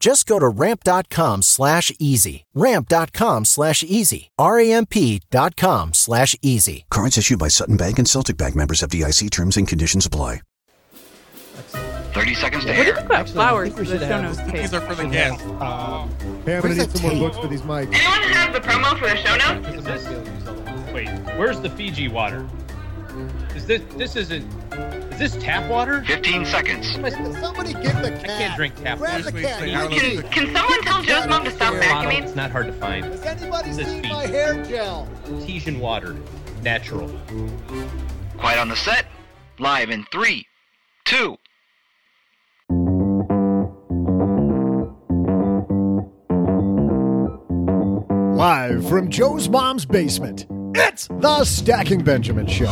Just go to ramp.com slash easy. Ramp.com slash easy. R-A-M-P dot com slash easy. Cards issued by Sutton Bank and Celtic Bank members FDIC terms and conditions apply. 30 seconds to What do you think about Actually, I flowers think we for the should show have- notes? These are for the guests. Hey, I'm gonna need some more books for these mics. Anyone have the promo for the show notes? Wait, where's the Fiji water? Is this this isn't is this tap water? 15 seconds. Somebody get the cat. I can't drink tap Grab water. the cat. Seriously, Give I me don't the Can someone tell Joe's mom to stop vacuuming? It's not hard to find. Has anybody This seen feet. my hair gel? Artesian water, natural. Quiet on the set. Live in three, two. Live from Joe's mom's basement, it's the Stacking Benjamin Show.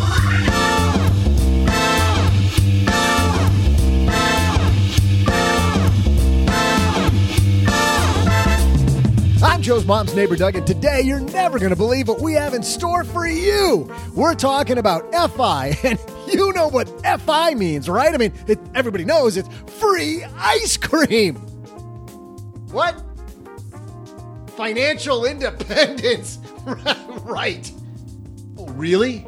I'm Joe's mom's neighbor Doug, and today you're never going to believe what we have in store for you. We're talking about FI, and you know what FI means, right? I mean, it, everybody knows it's free ice cream. What? Financial independence. right. Really?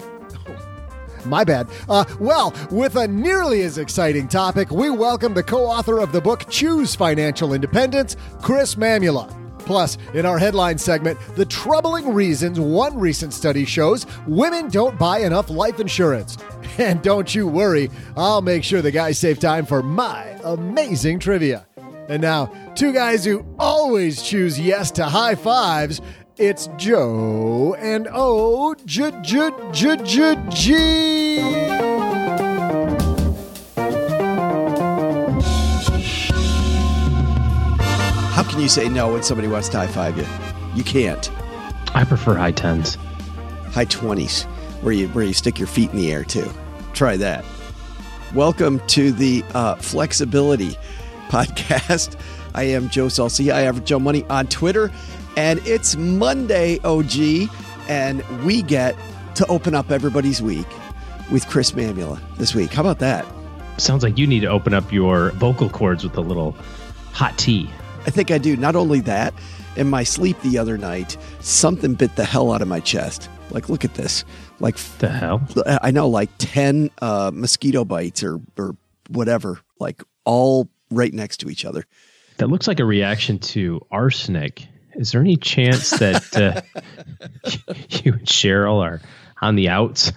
My bad. Uh, well, with a nearly as exciting topic, we welcome the co author of the book Choose Financial Independence, Chris Mamula. Plus, in our headline segment, the troubling reasons one recent study shows women don't buy enough life insurance. And don't you worry, I'll make sure the guys save time for my amazing trivia. And now, two guys who always choose yes to high fives. It's Joe and O J J J J G. How can you say no when somebody wants to high five you? You can't. I prefer high tens. High 20s, where you, where you stick your feet in the air too. Try that. Welcome to the uh, Flexibility Podcast. I am Joe Saul-Sehy. I have Joe Money on Twitter, and it's Monday, OG, and we get to open up everybody's week with Chris Mamula this week. How about that? Sounds like you need to open up your vocal cords with a little hot tea. I think I do. Not only that, in my sleep the other night, something bit the hell out of my chest. Like, look at this. Like, The hell? I know, like 10 uh, mosquito bites or, or whatever, like all right next to each other. That looks like a reaction to arsenic. Is there any chance that uh, you and Cheryl are on the outs?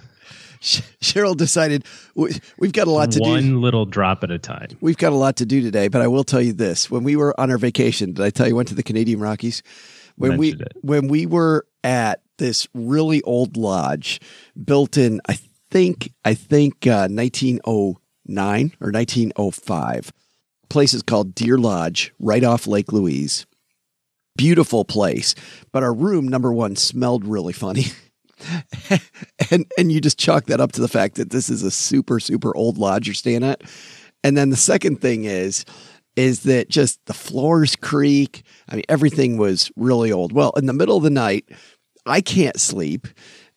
Cheryl decided we- we've got a lot to One do. One little drop at a time. We've got a lot to do today, but I will tell you this: when we were on our vacation, did I tell you went to the Canadian Rockies? When we it. when we were at this really old lodge built in, I think I think uh, 1909 or 1905. Place is called Deer Lodge, right off Lake Louise. Beautiful place, but our room number one smelled really funny. and and you just chalk that up to the fact that this is a super super old lodge you're staying at. And then the second thing is is that just the floors creak. I mean, everything was really old. Well, in the middle of the night, I can't sleep.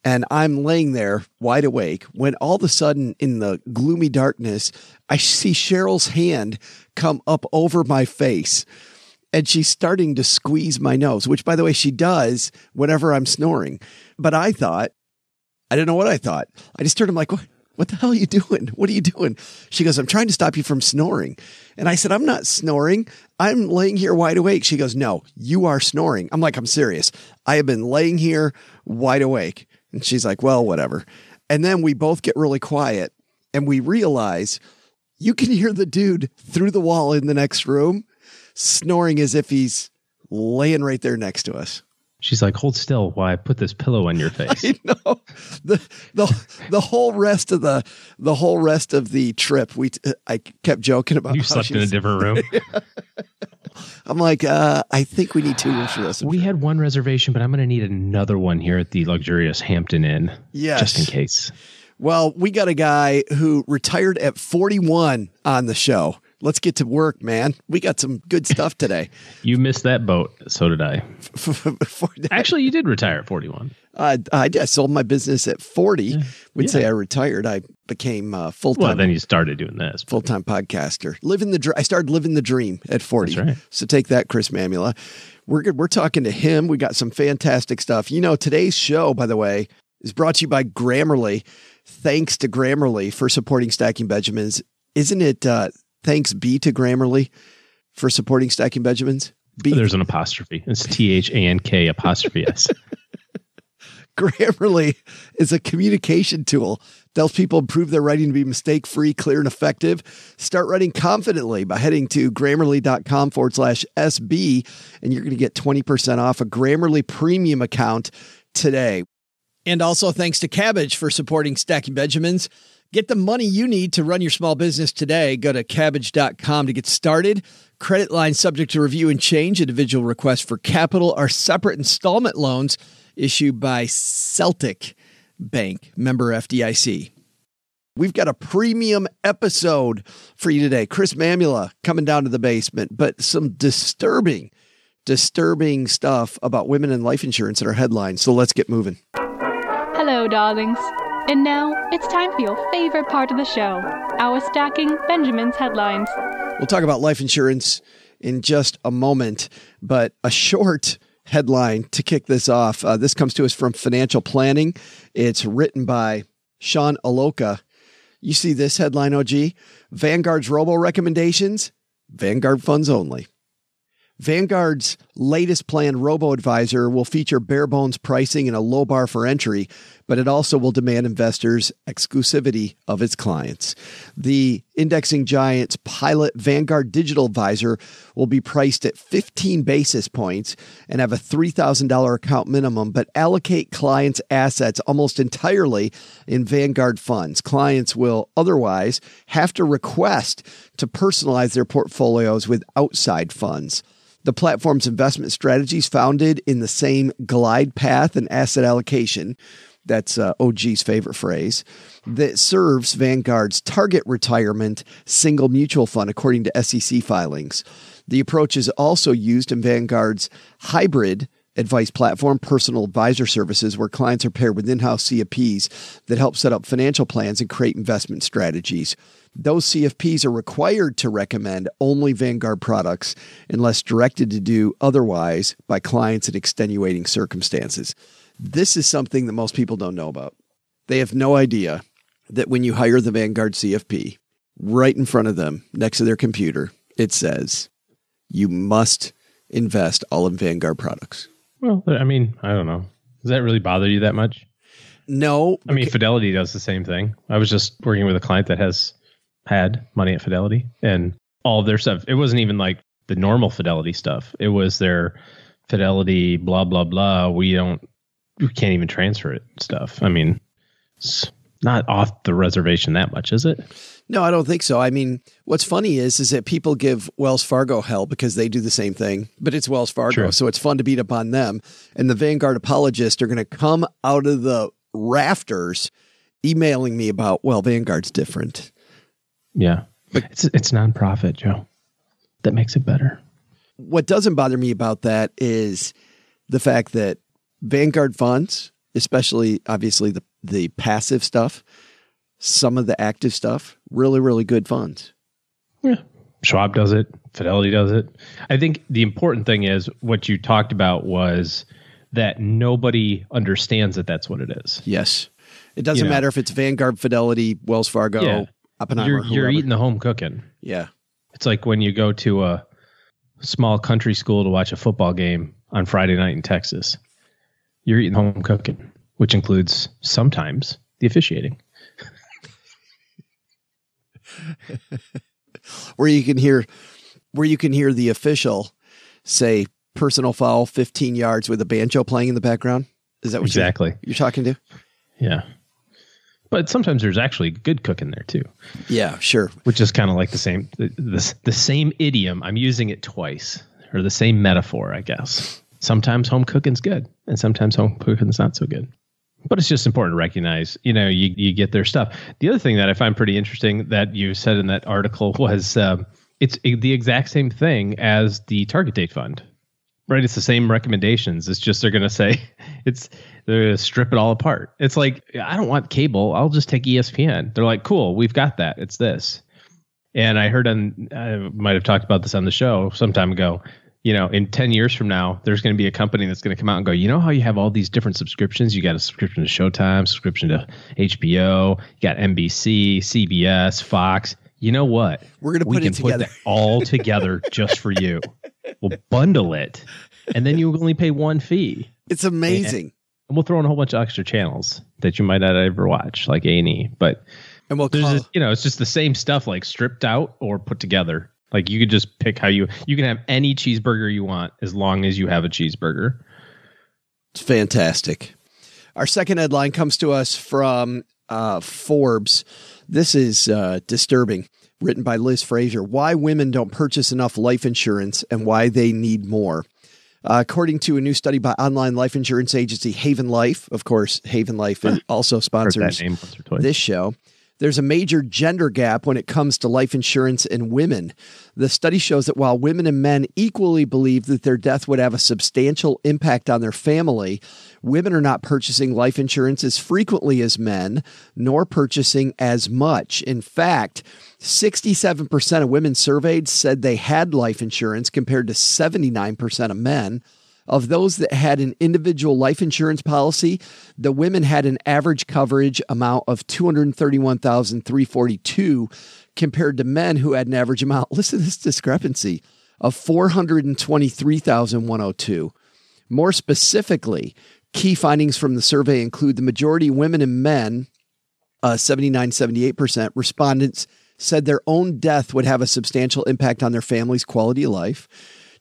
And I'm laying there wide awake when all of a sudden, in the gloomy darkness, I see Cheryl's hand come up over my face and she's starting to squeeze my nose, which, by the way, she does whenever I'm snoring. But I thought, I don't know what I thought. I just turned, I'm like, what? What the hell are you doing? What are you doing? She goes, I'm trying to stop you from snoring. And I said, I'm not snoring. I'm laying here wide awake. She goes, No, you are snoring. I'm like, I'm serious. I have been laying here wide awake. And she's like, Well, whatever. And then we both get really quiet and we realize you can hear the dude through the wall in the next room snoring as if he's laying right there next to us. She's like, hold still while I put this pillow on your face. I know the the the whole rest of the the whole rest of the trip. We I kept joking about you slept in a different room. I'm like, uh, I think we need two rooms for this. we had one reservation, but I'm going to need another one here at the luxurious Hampton Inn. Yes. Just in case. Well, we got a guy who retired at 41 on the show. Let's get to work, man. We got some good stuff today. You missed that boat. So did I. Actually, you did retire at 41. Uh, I, did. I sold my business at 40. We'd say I retired. I became uh, full time. Well, then you started doing this. full time podcaster. Living the dr- I started living the dream at 40. That's right. So take that, Chris Mamula. We're good. We're talking to him. We got some fantastic stuff. You know, today's show, by the way, is brought to you by Grammarly. Thanks to Grammarly for supporting Stacking Benjamins. Isn't it uh, thanks be to Grammarly for supporting Stacking Benjamins? Be There's an apostrophe. It's T H A N K apostrophe S. Grammarly is a communication tool that helps people improve their writing to be mistake free, clear, and effective. Start writing confidently by heading to grammarly.com forward slash SB, and you're going to get 20% off a Grammarly premium account today. And also thanks to Kabbage for supporting Stacking Benjamins. Get the money you need to run your small business today. Go to kabbage.com to get started. Credit line subject to review and change. Individual requests for capital are separate installment loans issued by Celtic Bank, member FDIC. We've got a premium episode for you today. Chris Mamula coming down to the basement, but some disturbing, disturbing stuff about women and life insurance in our headlines. So let's get moving. Hello, darlings. And now it's time for your favorite part of the show our Stacking Benjamin's headlines. We'll talk about life insurance in just a moment, but a short headline to kick this off. Uh, this comes to us from Financial Planning. It's written by Sean Allocca. You see this headline, OG? Vanguard's robo recommendations, Vanguard funds only. Vanguard's latest plan, Robo Advisor, will feature bare bones pricing and a low bar for entry, but it also will demand investors exclusivity of its clients. The indexing giant's pilot Vanguard Digital Advisor will be priced at 15 basis points and have a $3,000 account minimum, but allocate clients' assets almost entirely in Vanguard funds. Clients will otherwise have to request to personalize their portfolios with outside funds. The platform's investment strategies founded in the same glide path and asset allocation. That's uh, OG's favorite phrase that serves Vanguard's target retirement single mutual fund, according to SEC filings. The approach is also used in Vanguard's hybrid advice platform, Personal Advisor Services, where clients are paired with in house CFPs that help set up financial plans and create investment strategies. Those CFPs are required to recommend only Vanguard products unless directed to do otherwise by clients in extenuating circumstances. This is something that most people don't know about. They have no idea that when you hire the Vanguard CFP, right in front of them, next to their computer, it says, you must invest all in Vanguard products. Well, I mean, I don't know. Does that really bother you that much? No. I mean, Fidelity does the same thing. I was just working with a client that has had money at Fidelity and all of their stuff. It wasn't even like the normal Fidelity stuff. It was their Fidelity blah blah blah. We don't we can't even transfer it stuff. I mean, it's not off the reservation that much, is it? No, I don't think so. I mean, what's funny is is that people give Wells Fargo hell because they do the same thing, but it's Wells Fargo, True. so it's fun to beat up on them. And the Vanguard apologists are going to come out of the rafters emailing me about, well, Vanguard's different. Yeah. But it's it's nonprofit, Joe. That makes it better. What doesn't bother me about that is the fact that Vanguard funds, especially obviously the the passive stuff, some of the active stuff, really, really good funds. Yeah. Schwab does it. Fidelity does it. I think the important thing is what you talked about was that nobody understands that that's what it is. Yes. It doesn't You know. matter if it's Vanguard, Fidelity, Wells Fargo, Yeah. Oppenheimer. You're, you're eating the home cooking. Yeah. It's like when you go to a small country school to watch a football game on Friday night in Texas. You're eating home cooking, which includes sometimes the officiating. Where you can hear where you can hear the official say personal foul 15 yards with a banjo playing in the background. Is that what you're- Exactly. you're talking to? Yeah. But sometimes there's actually good cooking there too, Yeah, sure. which is kind of like the same the, the, the same idiom. I'm using it twice or the same metaphor, I guess. Sometimes home cooking's good and sometimes home cooking's not so good. But it's just important to recognize, you know, you, you get their stuff. The other thing that I find pretty interesting that you said in that article was um, it's the exact same thing as the target date fund, right? It's the same recommendations. It's just they're going to say it's they're going to strip it all apart. It's like I don't want cable. I'll just take ESPN. They're like, cool, we've got that. It's this. And I heard on I might have talked about this on the show some time ago. You know, in ten years from now, there's going to be a company that's going to come out and go. You know how you have all these different subscriptions? You got a subscription to Showtime, subscription to HBO, you got NBC, CBS, Fox. You know what? We're gonna we put it can together. put that all together just for you. We'll bundle it, and then you only pay one fee. It's amazing. And we'll throw in a whole bunch of extra channels that you might not ever watch, like A and E. But And we'll there's call, just, you know, it's just the same stuff, like stripped out or put together. Like you could just pick how you you can have any cheeseburger you want as long as you have a cheeseburger. It's fantastic. Our second headline comes to us from uh, Forbes. This is uh, disturbing, written by Liz Frazier. Why women don't purchase enough life insurance and why they need more. Uh, according to a new study by online life insurance agency Haven Life, of course, Haven Life also sponsors name once or twice. this show. There's a major gender gap when it comes to life insurance in women. The study shows that while women and men equally believe that their death would have a substantial impact on their family, women are not purchasing life insurance as frequently as men, nor purchasing as much. In fact, 67% of women surveyed said they had life insurance compared to 79% of men. Of those that had an individual life insurance policy, the women had an average coverage amount of 231,342 compared to men who had an average amount, listen to this discrepancy, of 423,102. More specifically, key findings from the survey include the majority women and men, uh, 79, 78% respondents said their own death would have a substantial impact on their family's quality of life.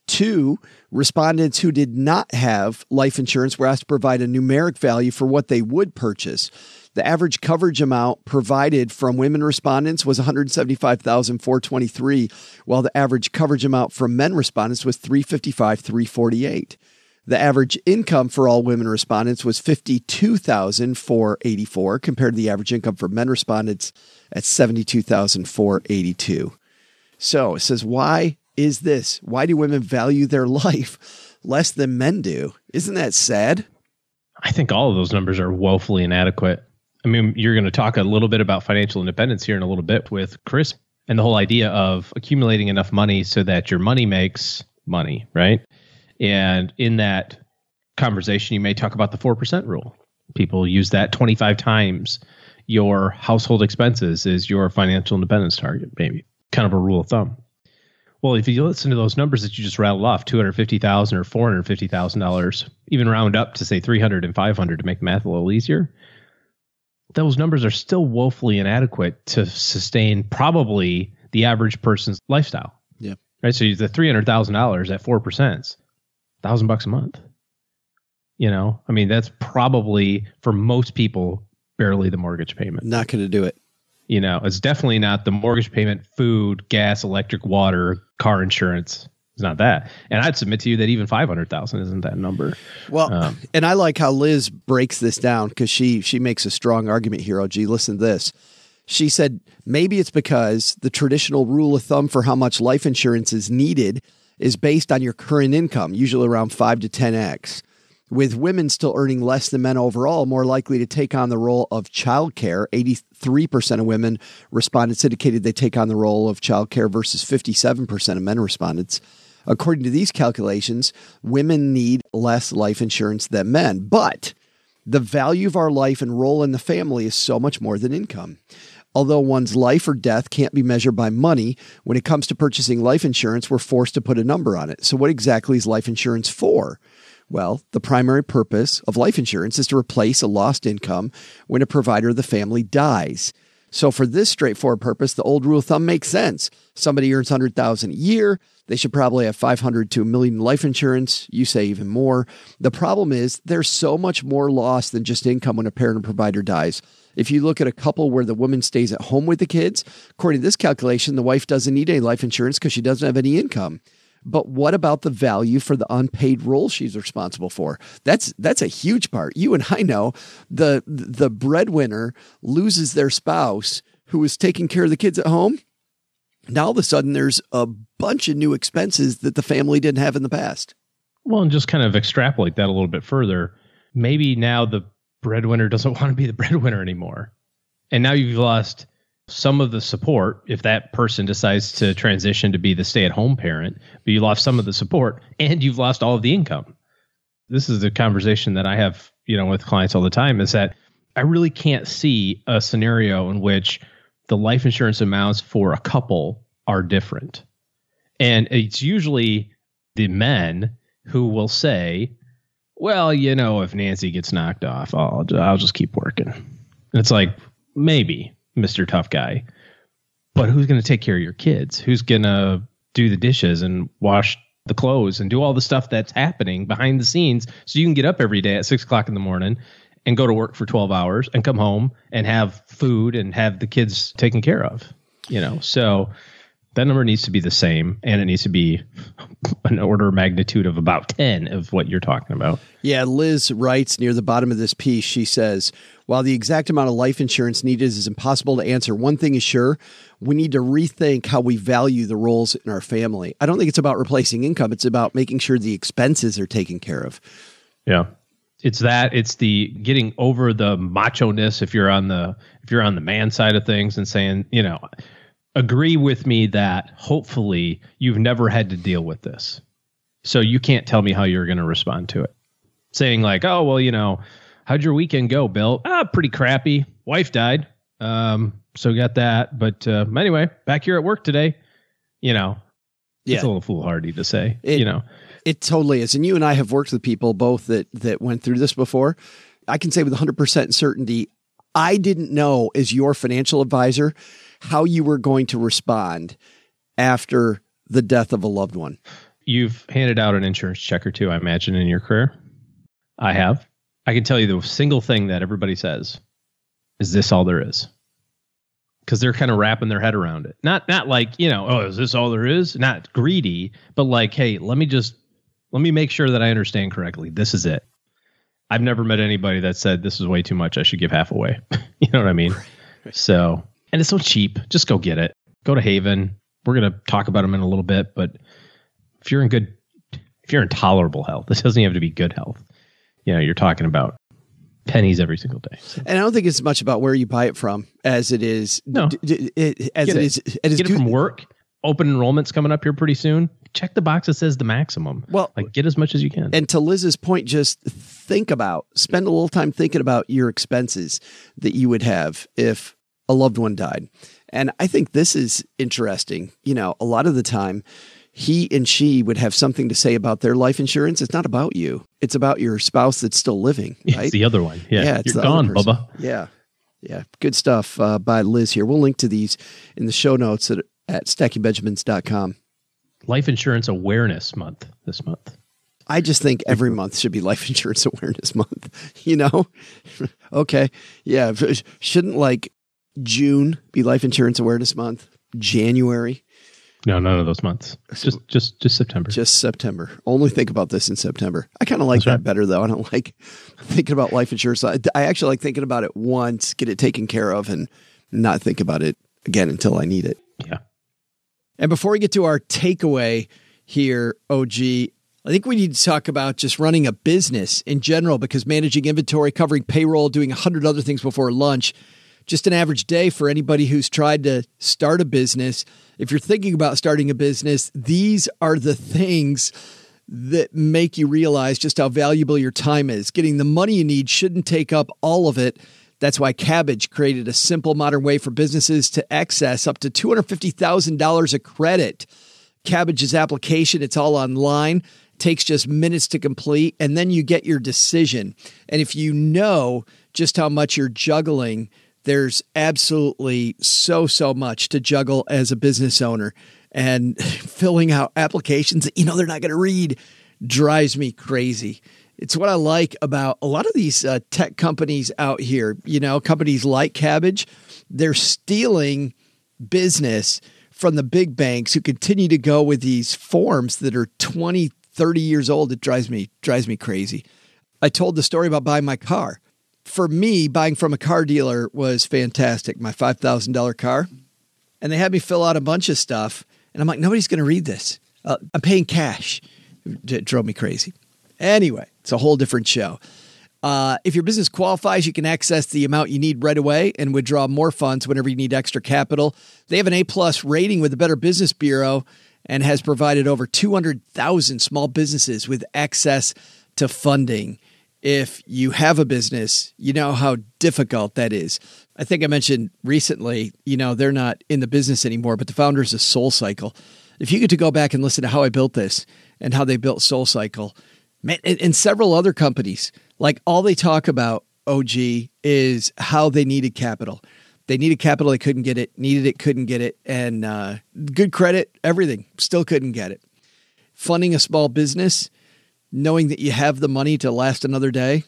Two, respondents who did not have life insurance were asked to provide a numeric value for what they would purchase. The average coverage amount provided from women respondents was 175,423, while the average coverage amount from men respondents was 355,348. The average income for all women respondents was 52,484 compared to the average income for men respondents at 72,482. So it says, why is this? Why do women value their life less than men do? Isn't that sad? I think all of those numbers are woefully inadequate. I mean, you're going to talk a little bit about financial independence here in a little bit with Chris and the whole idea of accumulating enough money so that your money makes money, right? And in that conversation, you may talk about the 4% rule. People use that 25 times your household expenses is your financial independence target, maybe kind of a rule of thumb. Well, if you listen to those numbers that you just rattled off, two hundred fifty thousand or four hundred fifty thousand dollars, even round up to say three hundred and five hundred to make the math a little easier, those numbers are still woefully inadequate to sustain probably the average person's lifestyle. Yeah. Right. So the three hundred thousand dollars at four percent, thousand bucks a month. You know, I mean, that's probably for most people barely the mortgage payment. Not going to do it. You know, it's definitely not the mortgage payment, food, gas, electric, water, car insurance. It's not that. And I'd submit to you that even 500,000 isn't that number. Well, Um, and I like how Liz breaks this down because she she makes a strong argument here. Oh, gee, listen to this. She said maybe it's because the traditional rule of thumb for how much life insurance is needed is based on your current income, usually around five to ten x. With women still earning less than men overall, more likely to take on the role of childcare. 83% of women respondents indicated they take on the role of childcare versus 57% of men respondents. According to these calculations, women need less life insurance than men, but the value of our life and role in the family is so much more than income. Although one's life or death can't be measured by money, when it comes to purchasing life insurance, we're forced to put a number on it. So, what exactly is life insurance for? Well, the primary purpose of life insurance is to replace a lost income when a provider of the family dies. So for this straightforward purpose, the old rule of thumb makes sense. Somebody earns 100,000 a year, they should probably have 500 to a million life insurance. You say even more. The problem is there's so much more loss than just income when a parent or provider dies. If you look at a couple where the woman stays at home with the kids, according to this calculation, the wife doesn't need any life insurance because she doesn't have any income. But what about the value for the unpaid role she's responsible for? That's that's a huge part. You and I know the the breadwinner loses their spouse who is taking care of the kids at home. Now all of a sudden there's a bunch of new expenses that the family didn't have in the past. Well, and just kind of extrapolate that a little bit further. Maybe now the breadwinner doesn't want to be the breadwinner anymore. And now you've lost some of the support if that person decides to transition to be the stay at home parent, but you lost some of the support and you've lost all of the income. This is the conversation that I have, you know, with clients all the time is that I really can't see a scenario in which the life insurance amounts for a couple are different. And it's usually the men who will say, well, you know, if Nancy gets knocked off, I'll, I'll just keep working. And it's like, maybe, Mr. Tough Guy. But who's going to take care of your kids? Who's going to do the dishes and wash the clothes and do all the stuff that's happening behind the scenes so you can get up every day at six o'clock in the morning and go to work for 12 hours and come home and have food and have the kids taken care of? You know, so that number needs to be the same and it needs to be an order of magnitude of about 10 of what you're talking about. Yeah, Liz writes near the bottom of this piece, she says, while the exact amount of life insurance needed is impossible to answer, one thing is sure we need to rethink how we value the roles in our family. I don't think it's about replacing income, it's about making sure the expenses are taken care of. Yeah. It's that it's the getting over the macho ness if you're on the if you're on the man side of things and saying, you know, agree with me that hopefully you've never had to deal with this. So you can't tell me how you're going to respond to it. Saying like, "Oh, well, you know, how'd your weekend go, Bill? Ah, pretty crappy. Wife died. Um, so got that. But uh, anyway, back here at work today. You know, Yeah. it's a little foolhardy to say. It- you know, It totally is. And you and I have worked with people both that that went through this before. I can say with 100% certainty, I didn't know as your financial advisor how you were going to respond after the death of a loved one. you've handed out an insurance check or two, I imagine, in your career. I have. I can tell you the single thing that everybody says is this all there is? Because they're kind of wrapping their head around it. Not not like, you know, oh, is this all there is? Not greedy, but like, hey, let me just let me make sure that I understand correctly. This is it. I've never met anybody that said this is way too much. I should give half away. you know what I mean? So, and it's so cheap. Just go get it. Go to Haven. We're gonna talk about them in a little bit, but if you're in good, if you're in tolerable health, this doesn't have to be good health. You know, you're talking about pennies every single day. So And I don't think it's much about where you buy it from as it is No. d- d- it- as Get it it. is it is get it from work. Open enrollment's coming up here pretty soon. Check the box that says the maximum. Well, like get as much as you can. And to Liz's point, just think about, spend a little time thinking about your expenses that you would have if a loved one died. And I think this is interesting. You know, a lot of the time, he and she would have something to say about their life insurance. It's not about you, it's about your spouse that's still living, right? It's the other one. Yeah, it's you're gone. Bubba. Yeah. Yeah. Good stuff uh, by Liz here. We'll link to these in the show notes at, at stackingbenjamins.com. Life Insurance Awareness Month this month. I just think every month should be Life Insurance Awareness Month. You know, okay, yeah. Shouldn't like June be Life Insurance Awareness Month? January. No, none of those months. Just just just September. Just September. Only think about this in September. I kind of like That's that right. better though. I don't like thinking about life insurance. I, I actually like thinking about it once, get it taken care of, and not think about it again until I need it. Yeah. And before we get to our takeaway here, OG, I think we need to talk about just running a business in general because managing inventory, covering payroll, doing a hundred other things before lunch, just an average day for anybody who's tried to start a business. If you're thinking about starting a business, these are the things that make you realize just how valuable your time is. Getting the money you need shouldn't take up all of it. That's why Kabbage created a simple modern way for businesses to access up to $250,000 of credit. Kabbage's application, it's all online, takes just minutes to complete, and then you get your decision. And if you know just how much you're juggling, there's absolutely so, so much to juggle as a business owner. And filling out applications that you know they're not going to read drives me crazy. It's what I like about a lot of these uh, tech companies out here. You know, companies like Kabbage, they're stealing business from the big banks who continue to go with these forms that are 20, 30 years old. It drives me drives me crazy. I told the story about buying my car. For me, buying from a car dealer was fantastic. My $5,000 car. And they had me fill out a bunch of stuff. And I'm like, nobody's going to read this. Uh, I'm paying cash. It drove me crazy. Anyway, it's a whole different show. Uh, if your business qualifies, you can access the amount you need right away and withdraw more funds whenever you need extra capital. They have an A plus rating with the Better Business Bureau and has provided over 200,000 small businesses with access to funding. If you have a business, you know how difficult that is. I think I mentioned recently, you know, they're not in the business anymore, but the founders of Soul Cycle. If you get to go back and listen to how I built this and how they built Soul Cycle, man, and, and several other companies, like all they talk about, OG, is how they needed capital. They needed capital, they couldn't get it, needed it, couldn't get it, and uh, good credit, everything, still couldn't get it. Funding a small business, knowing that you have the money to last another day,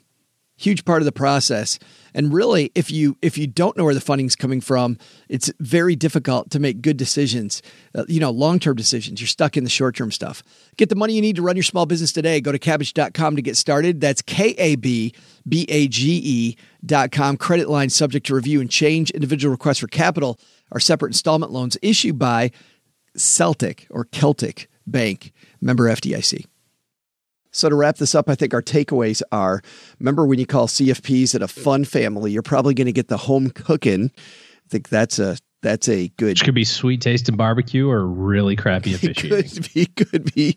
huge part of the process. And really, if you if you don't know where the funding's coming from, it's very difficult to make good decisions. Uh, you know, long term decisions. You're stuck in the short term stuff. Get the money you need to run your small business today. Go to kabbage.com to get started. That's K A B B A G E dot com. Credit line subject to review and change. Individual requests for capital are separate installment loans issued by Celtic or Celtic Bank, member FDIC. So to wrap this up, I think our takeaways are remember when you call CFPs at a fund family, you're probably going to get the home cooking. I think that's a that's a good Which could be sweet tasting barbecue or really crappy officiating. could be could be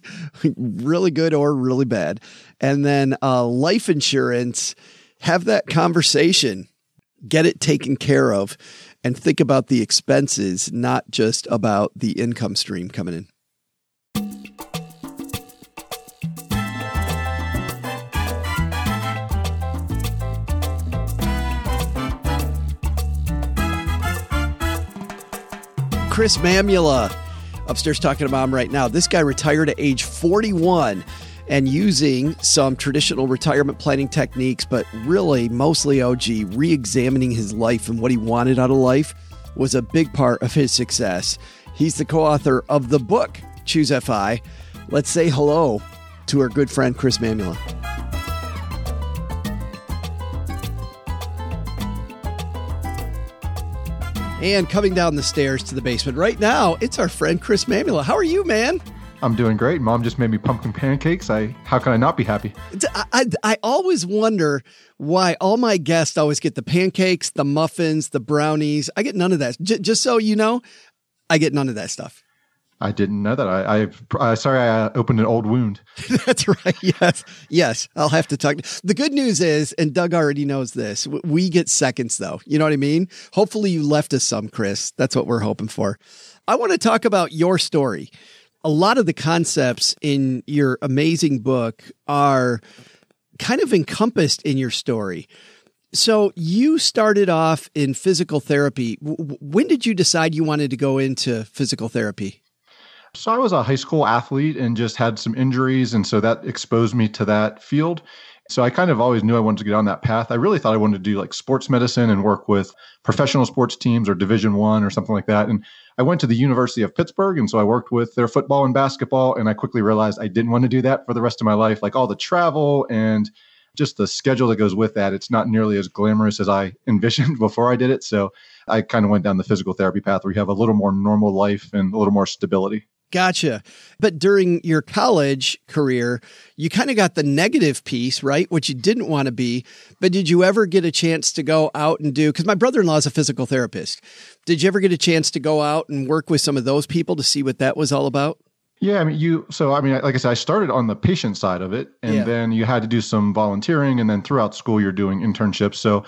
really good or really bad. And then uh, life insurance, have that conversation, get it taken care of, and think about the expenses, not just about the income stream coming in. Chris Mamula upstairs talking to mom right now. This guy retired at age 41 and using some traditional retirement planning techniques, but really mostly OG, re examining his life and what he wanted out of life was a big part of his success. He's the co author of the book, Choose FI. Let's say hello to our good friend, Chris Mamula. And coming down the stairs to the basement right now, it's our friend Chris Mamula. How are you, man? I'm doing great. Mom just made me pumpkin pancakes. I how can I not be happy? I, I, I always wonder why all my guests always get the pancakes, the muffins, the brownies. I get none of that. J- just so you know, I get none of that stuff. I didn't know that. I, I, sorry, I uh, opened an old wound. That's right. Yes, yes. I'll have to talk. The good news is, and Doug already knows this. We get seconds, though. You know what I mean? Hopefully, you left us some, Chris. That's what we're hoping for. I want to talk about your story. A lot of the concepts in your amazing book are kind of encompassed in your story. So you started off in physical therapy. When did you decide you wanted to go into physical therapy? So I was a high school athlete and just had some injuries, and so that exposed me to that field. So I kind of always knew I wanted to get on that path. I really thought I wanted to do like sports medicine and work with professional sports teams or Division One or something like that. And I went to the University of Pittsburgh, and so I worked with their football and basketball. And I quickly realized I didn't want to do that for the rest of my life, like all the travel and just the schedule that goes with that. It's not nearly as glamorous as I envisioned before I did it. So I kind of went down the physical therapy path where you have a little more normal life and a little more stability. Gotcha. But during your college career, you kind of got the negative piece, right? What you didn't want to be. But did you ever get a chance to go out and do? Because my brother in law is a physical therapist. Did you ever get a chance to go out and work with some of those people to see what that was all about? Yeah, I mean, you. So, I mean, like I said, I started on the patient side of it, and Yeah. then you had to do some volunteering, and then throughout school, you're doing internships. So,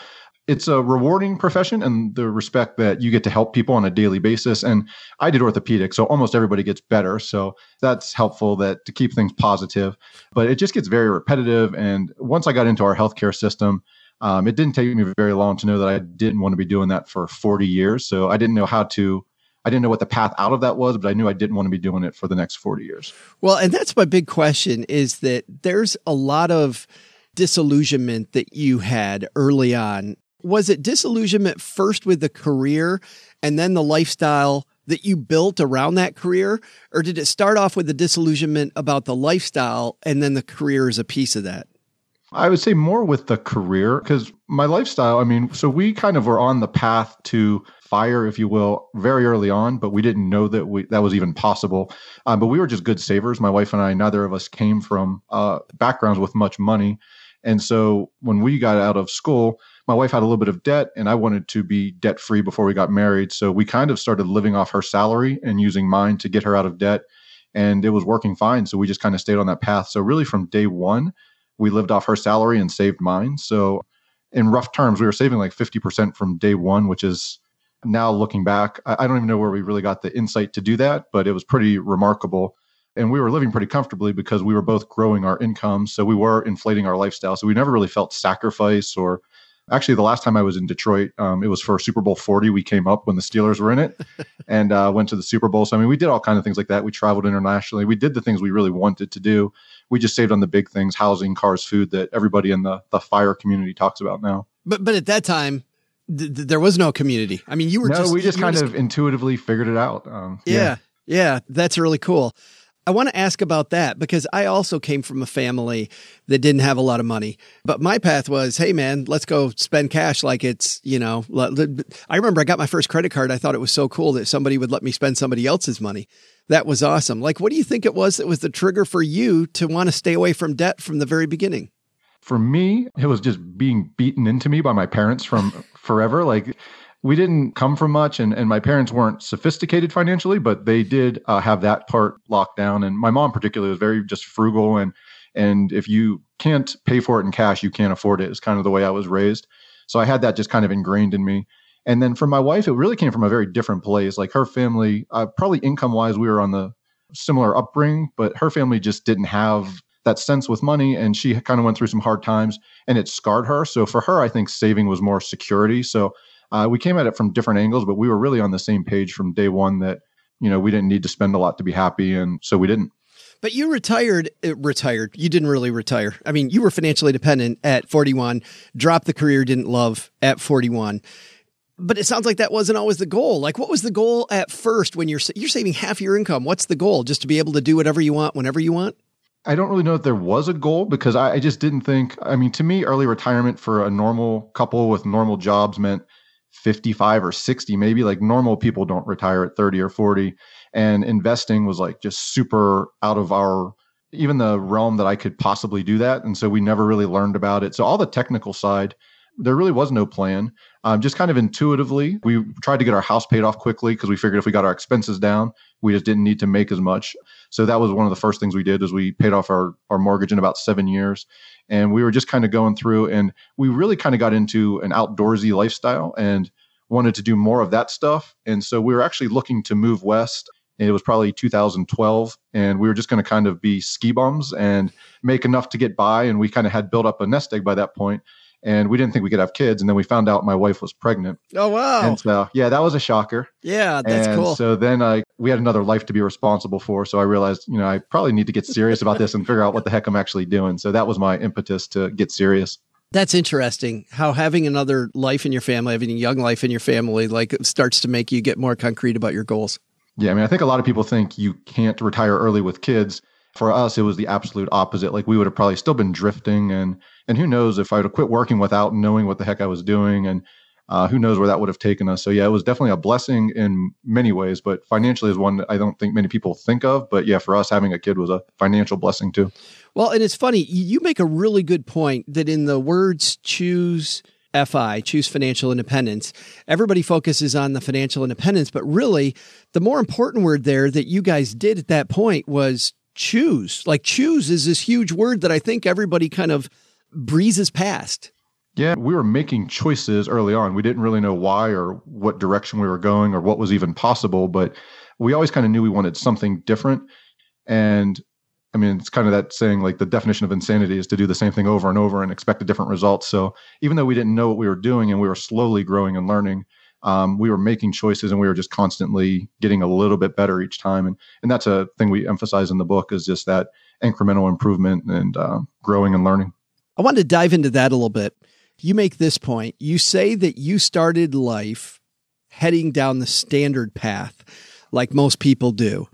it's a rewarding profession, and the respect that you get to help people on a daily basis. And I did orthopedics, so almost everybody gets better. So that's helpful that to keep things positive. But it just gets very repetitive. And once I got into our healthcare system, um, it didn't take me very long to know that I didn't want to be doing that for 40 years. So I didn't know how to. I didn't know what the path out of that was, but I knew I didn't want to be doing it for the next 40 years. Well, and that's my big question is that there's a lot of disillusionment that you had early on. Was it disillusionment first with the career and then the lifestyle that you built around that career? Or did it start off with the disillusionment about the lifestyle and then the career is a piece of that? I would say more with the career because my lifestyle, I mean, so we kind of were on the path to fire, if you will, very early on, but we didn't know that we that was even possible. Um, but we were just good savers. My wife and I, neither of us came from uh, backgrounds with much money. And so when we got out of school, my wife had a little bit of debt and I wanted to be debt free before we got married. So we kind of started living off her salary and using mine to get her out of debt. And it was working fine. So we just kind of stayed on that path. So really from day one, we lived off her salary and saved mine. So in rough terms, we were saving like 50% from day one, which is now looking back, I don't even know where we really got the insight to do that, but it was pretty remarkable. And we were living pretty comfortably because we were both growing our income. So we were inflating our lifestyle. So we never really felt sacrifice or actually the last time I was in Detroit, um, it was for Super Bowl 40. We came up when the Steelers were in it and uh, went to the Super Bowl. So I mean, we did all kind of things like that. We traveled internationally. We did the things we really wanted to do. We just saved on the big things, housing, cars, food that everybody in the, the fire community talks about now. But but at that time, th- th- there was no community. I mean, you were no, just we just kind of intuitively figured it out. Um, Yeah, yeah, that's really cool. I want to ask about that because I also came from a family that didn't have a lot of money. But my path was, hey man, let's go spend cash like it's, you know, I remember I got my first credit card. I thought it was so cool that somebody would let me spend somebody else's money. That was awesome. Like, what do you think it was that was the trigger for you to want to stay away from debt from the very beginning? for me, it was just being beaten into me by my parents from forever. Like we didn't come from much, and, and my parents weren't sophisticated financially, but they did uh, have that part locked down. And my mom, particularly, was very just frugal. And and if you can't pay for it in cash, you can't afford it. Is kind of the way I was raised. So I had that just kind of ingrained in me. And then for my wife, it really came from a very different place. Like her family, uh, probably income wise, we were on the similar upbringing, but her family just didn't have that sense with money and she kind of went through some hard times and it scarred her so for her i think saving was more security so uh, we came at it from different angles but we were really on the same page from day one that you know we didn't need to spend a lot to be happy and so we didn't But you retired, uh, retired. You didn't really retire. I mean, you were financially dependent at 41, dropped the career didn't love at 41. But it sounds like that wasn't always the goal. Like, what was the goal at first when you're you're saving half your income? What's the goal? Just to be able to do whatever you want whenever you want? I don't really know if there was a goal because I, I just didn't think. I mean, to me, early retirement for a normal couple with normal jobs meant 55 or 60, maybe. Like normal people don't retire at 30 or 40. And investing was like just super out of our, even the realm that I could possibly do that. And so we never really learned about it. So all the technical side, there really was no plan. Um, just kind of intuitively, we tried to get our house paid off quickly because we figured if we got our expenses down, we just didn't need to make as much. So that was one of the first things we did is we paid off our, our mortgage in about seven years. And we were just kind of going through and we really kind of got into an outdoorsy lifestyle and wanted to do more of that stuff. And so we were actually looking to move west. It was probably 2012, and we were just going to kind of be ski bums and make enough to get by. And we kind of had built up a nest egg by that point. And we didn't think we could have kids. And then we found out my wife was pregnant. Oh wow! And so yeah, that was a shocker. Yeah, that's and cool. So then I we had another life to be responsible for. So I realized, you know, I probably need to get serious about this and figure out what the heck I'm actually doing. So that was my impetus to get serious. That's interesting. How having another life in your family, having a young life in your family, like starts to make you get more concrete about your goals. Yeah, I mean, I think a lot of people think you can't retire early with kids. For us, it was the absolute opposite. Like we would have probably still been drifting, and and who knows if I would have quit working without knowing what the heck I was doing, and uh, who knows where that would have taken us. So yeah, it was definitely a blessing in many ways, but financially is one that I don't think many people think of. But yeah, for us, having a kid was a financial blessing too. Well, and it's funny, you make a really good point that in the words choose FI, choose financial independence, everybody focuses on the financial independence, but really the more important word there that you guys did at that point was choose. Like choose is this huge word that I think everybody kind of breezes past. Yeah, we were making choices early on. We didn't really know why or what direction we were going or what was even possible, but we always kind of knew we wanted something different. And I mean, it's kind of that saying like the definition of insanity is to do the same thing over and over and expect a different result. So even though we didn't know what we were doing and we were slowly growing and learning, um, we were making choices and we were just constantly getting a little bit better each time. And and that's a thing we emphasize in the book is just that incremental improvement and uh, growing and learning. I wanted to dive into that a little bit. You make this point. You say that you started life heading down the standard path like most people do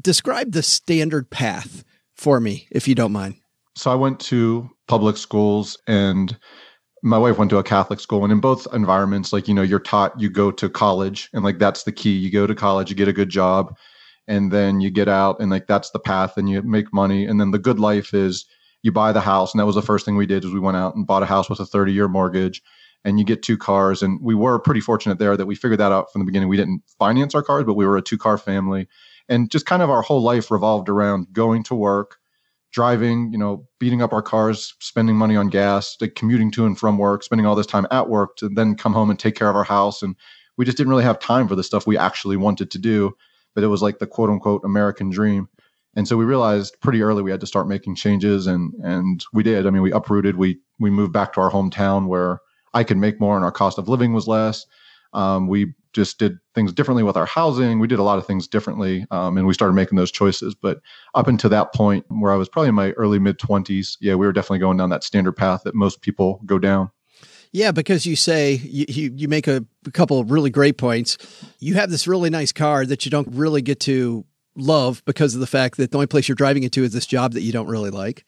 describe the standard path for me, if you don't mind. So I went to public schools and my wife went to a Catholic school. And in both environments, like, you know, you're taught you go to college and like that's the key. You go to college, you get a good job, and then you get out and like that's the path and you make money. And then the good life is you buy the house. And that was the first thing we did is we went out and bought a house with a 30 year mortgage and you get two cars. And we were pretty fortunate there that we figured that out from the beginning. We didn't finance our cars, but we were a two car family and just kind of our whole life revolved around going to work driving you know beating up our cars spending money on gas like commuting to and from work spending all this time at work to then come home and take care of our house. And we just didn't really have time for the stuff we actually wanted to do but it was like the quote unquote american dream. And so we realized pretty early we had to start making changes and and we did. I mean we uprooted we we moved back to our hometown where i could make more and our cost of living was less. Um, we just did things differently with our housing. We did a lot of things differently, um, and we started making those choices. But up until that point, where I was probably in my early mid twenties, yeah, we were definitely going down that standard path that most people go down. Yeah, because you say you, you, you make a, a couple of really great points. You have this really nice car that you don't really get to love because of the fact that the only place you're driving it to is this job that you don't really like.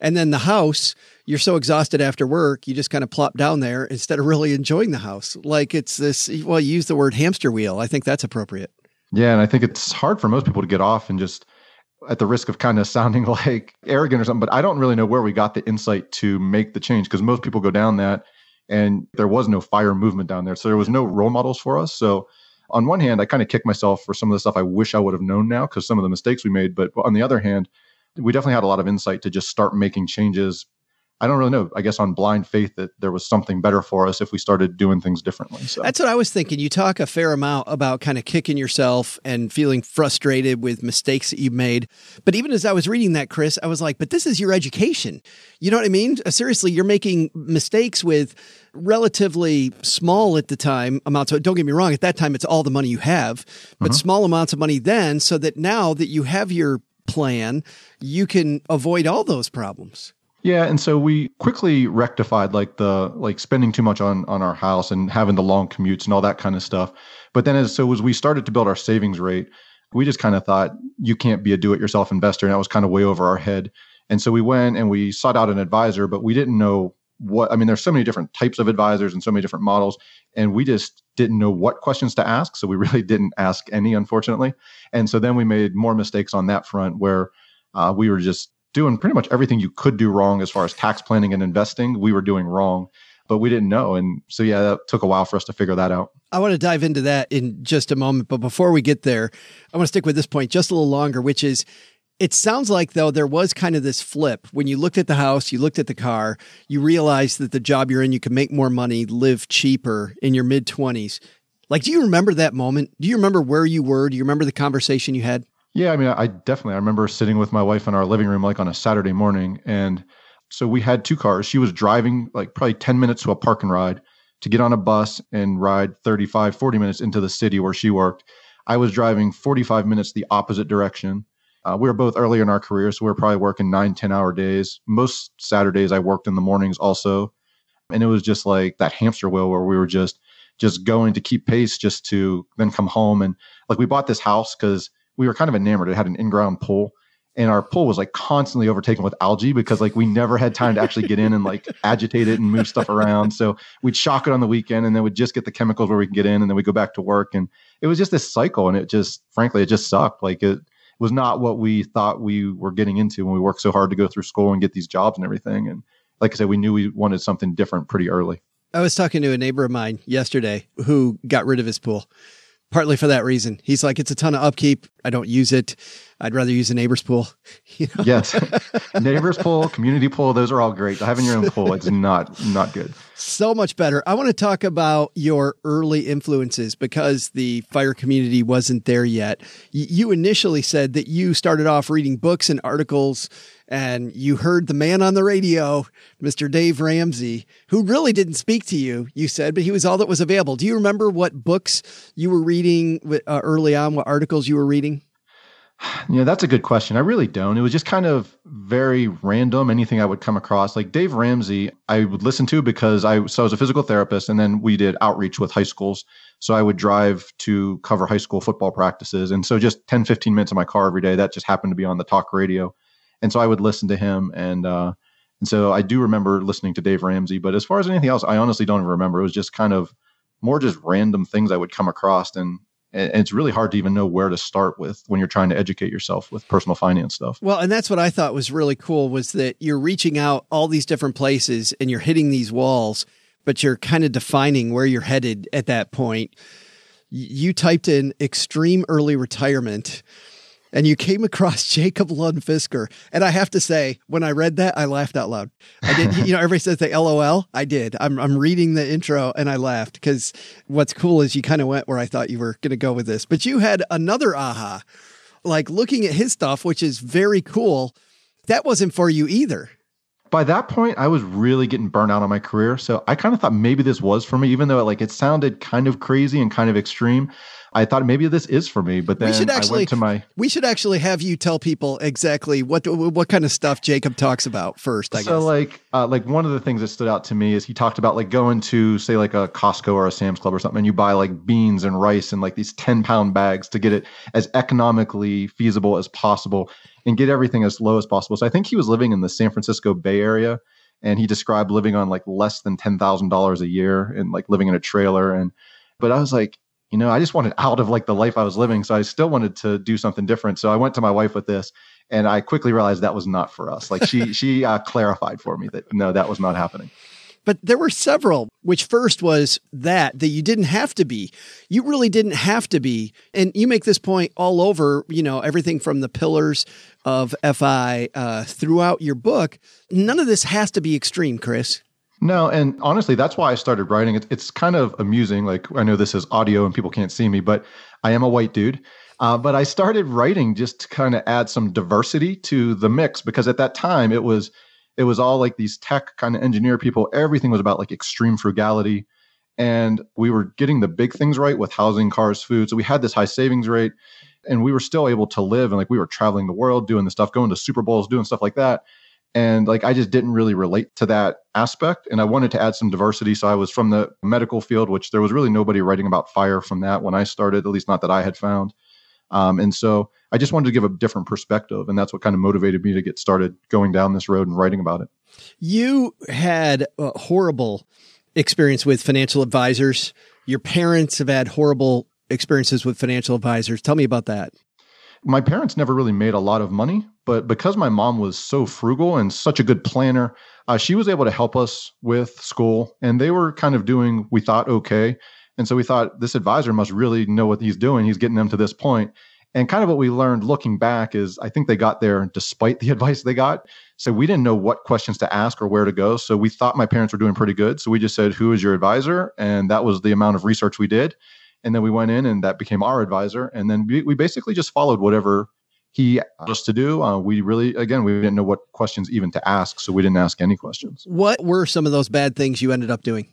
And then the house, you're so exhausted after work, you just kind of plop down there instead of really enjoying the house. Like it's this, well, you use the word hamster wheel. I think that's appropriate. Yeah. And I think it's hard for most people to get off and just, at the risk of kind of sounding like arrogant or something, but I don't really know where we got the insight to make the change because most people go down that and there was no fire movement down there. So there was no role models for us. So on one hand, I kind of kick myself for some of the stuff I wish I would have known now because some of the mistakes we made. But on the other hand, we definitely had a lot of insight to just start making changes. I don't really know. I guess on blind faith that there was something better for us if we started doing things differently. So that's what I was thinking. You talk a fair amount about kind of kicking yourself and feeling frustrated with mistakes that you made. But even as I was reading that, Chris, I was like, but this is your education. You know what I mean? Uh, seriously, you're making mistakes with relatively small at the time amounts. So don't get me wrong. At that time, it's all the money you have, but mm-hmm. small amounts of money then so that now that you have your plan, you can avoid all those problems. Yeah, and so we quickly rectified like the like spending too much on on our house and having the long commutes and all that kind of stuff. But then as so as we started to build our savings rate, we just kind of thought you can't be a do-it-yourself investor, and that was kind of way over our head. And so we went and we sought out an advisor, but we didn't know what I mean. There's so many different types of advisors and so many different models, and we just didn't know what questions to ask. So we really didn't ask any, unfortunately. And so then we made more mistakes on that front where uh, we were just doing pretty much everything you could do wrong as far as tax planning and investing. We were doing wrong, but we didn't know. And so, yeah, that took a while for us to figure that out. I want to dive into that in just a moment. But before we get there, I want to stick with this point just a little longer, which is it sounds like, though, there was kind of this flip. When you looked at the house, you looked at the car, you realized that the job you're in, you can make more money, live cheaper in your mid 20s. Like, do you remember that moment? Do you remember where you were? Do you remember the conversation you had? Yeah, I mean, I definitely I remember sitting with my wife in our living room like on a Saturday morning, and so we had two cars. She was driving like probably 10 minutes to a park and ride to get on a bus and ride 35, 40 minutes into the city where she worked. I was driving 45 minutes the opposite direction. Uh, we were both early in our careers, so we were probably working nine, 10 hour days. Most Saturdays I worked in the mornings also. And it was just like that hamster wheel where we were just just going to keep pace just to then come home. And like we bought this house because we were kind of enamored. It had an in-ground pool and our pool was like constantly overtaken with algae because like we never had time to actually get in and like agitate it and move stuff around. So we'd shock it on the weekend and then we'd just get the chemicals where we can get in and then we go back to work. And it was just this cycle and it just frankly it just sucked. Like it was not what we thought we were getting into when we worked so hard to go through school and get these jobs and everything. And like I said, we knew we wanted something different pretty early. I was talking to a neighbor of mine yesterday who got rid of his pool partly for that reason. He's like, it's a ton of upkeep. I don't use it. I'd rather use a neighbor's pool. You know? Yes, neighbor's pool, community pool, those are all great. Having your own pool, it's not not good. So much better. I want to talk about your early influences because the fire community wasn't there yet. You initially said that you started off reading books and articles and you heard the man on the radio, Mr. Dave Ramsey, who really didn't speak to you, you said, but he was all that was available. Do you remember what books you were reading uh, early on, what articles you were reading? Yeah, that's a good question. I really don't. It was just kind of very random. Anything I would come across, like Dave Ramsey, I would listen to because I so I was a physical therapist, and then we did outreach with high schools. So I would drive to cover high school football practices, and so just 10, 15 minutes in my car every day. That just happened to be on the talk radio, and so I would listen to him, and uh, and so I do remember listening to Dave Ramsey. But as far as anything else, I honestly don't even remember. It was just kind of more just random things I would come across, and and it's really hard to even know where to start with when you're trying to educate yourself with personal finance stuff. Well, and that's what I thought was really cool was that you're reaching out all these different places and you're hitting these walls, but you're kind of defining where you're headed at that point. You typed in extreme early retirement and you came across Jacob Lund Fisker. And I have to say, when I read that, I laughed out loud. I did, you know, everybody says the LOL. I did. I'm, I'm reading the intro and I laughed because what's cool is you kind of went where I thought you were going to go with this. But you had another aha, like looking at his stuff, which is very cool. That wasn't for you either by that point i was really getting burnt out on my career so i kind of thought maybe this was for me even though it, like it sounded kind of crazy and kind of extreme I thought maybe this is for me, but then we should actually, I went to my. We should actually have you tell people exactly what what kind of stuff Jacob talks about first. I so guess. like uh, like one of the things that stood out to me is he talked about like going to say like a Costco or a Sam's Club or something, and you buy like beans and rice and like these ten pound bags to get it as economically feasible as possible and get everything as low as possible. So I think he was living in the San Francisco Bay Area and he described living on like less than $10,000 a year and like living in a trailer and but I was like you know, I just wanted out of like the life I was living. So I still wanted to do something different. So I went to my wife with this and I quickly realized that was not for us. Like she, she uh, clarified for me that no, that was not happening. But there were several, which first was that, that you didn't have to be. You really didn't have to be. And you make this point all over, you know, everything from the pillars of FI uh, throughout your book. None of this has to be extreme, Chris. No, and honestly, that's why I started writing. It's, it's kind of amusing. Like I know this is audio and people can't see me, but I am a white dude. Uh, but I started writing just to kind of add some diversity to the mix because at that time it was it was all like these tech kind of engineer people. Everything was about like extreme frugality, and we were getting the big things right with housing, cars, food. So we had this high savings rate, and we were still able to live and like we were traveling the world, doing the stuff, going to Super Bowls, doing stuff like that and like i just didn't really relate to that aspect. And i wanted to add some diversity. So i was from the medical field which there was really nobody writing about fire from that when i started at least not that i had found. Um, and so i just wanted to give a different perspective and that's what kind of motivated me to get started going down this road and writing about it. You had a horrible experience with financial advisors. Your parents have had horrible experiences with financial advisors. Tell me about that my parents never really made a lot of money, but because my mom was so frugal and such a good planner, uh, she was able to help us with school. And they were kind of doing, we thought, okay. And so we thought this advisor must really know what he's doing. He's getting them to this point. And kind of what we learned looking back is I think they got there despite the advice they got. So we didn't know what questions to ask or where to go. So we thought my parents were doing pretty good. So we just said, Who is your advisor? And that was the amount of research we did and then we went in and that became our advisor and then we, we basically just followed whatever he asked us to do. Uh, we really, again, we didn't know what questions even to ask, so we didn't ask any questions. What were some of those bad things you ended up doing?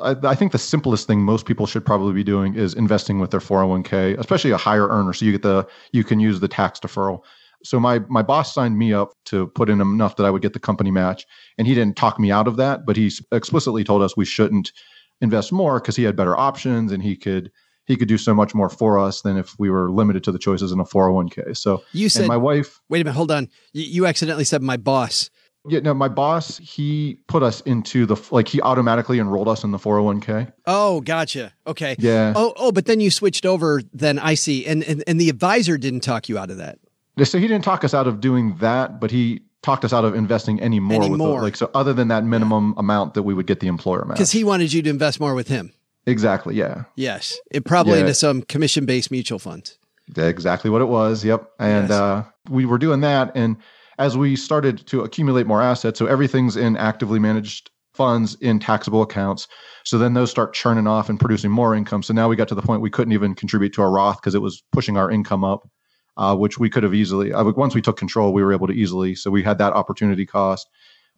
I, I think the simplest thing most people should probably be doing is investing with their 401k, especially a higher earner, so you get the you can use the tax deferral. So my my boss signed me up to put in enough that I would get the company match, and he didn't talk me out of that, but he explicitly told us we shouldn't invest more because he had better options and he could he could do so much more for us than if we were limited to the choices in a 401k. So You said and my wife Wait a minute, hold on. You, you accidentally said my boss. yeah, no, my boss, he put us into the like he automatically enrolled us in the 401k. Oh, gotcha. Okay. Yeah. Oh, oh, but then you switched over. Then I see, and and, and the advisor didn't talk you out of that. So he didn't talk us out of doing that, but he talked us out of investing any more Any with the, more. like so other than that minimum amount that we would get the employer match. because he wanted you to invest more with him. Exactly, yeah. Yes, it probably Yeah. into some commission-based mutual funds. Exactly what it was. Yep. And Yes. uh, we were doing that. And as we started to accumulate more assets, so everything's in actively managed funds in taxable accounts. So then those start churning off and producing more income. So now we got to the point we couldn't even contribute to a Roth because it was pushing our income up, uh, which we could have easily, uh, once we took control, we were able to easily. So we had that opportunity cost.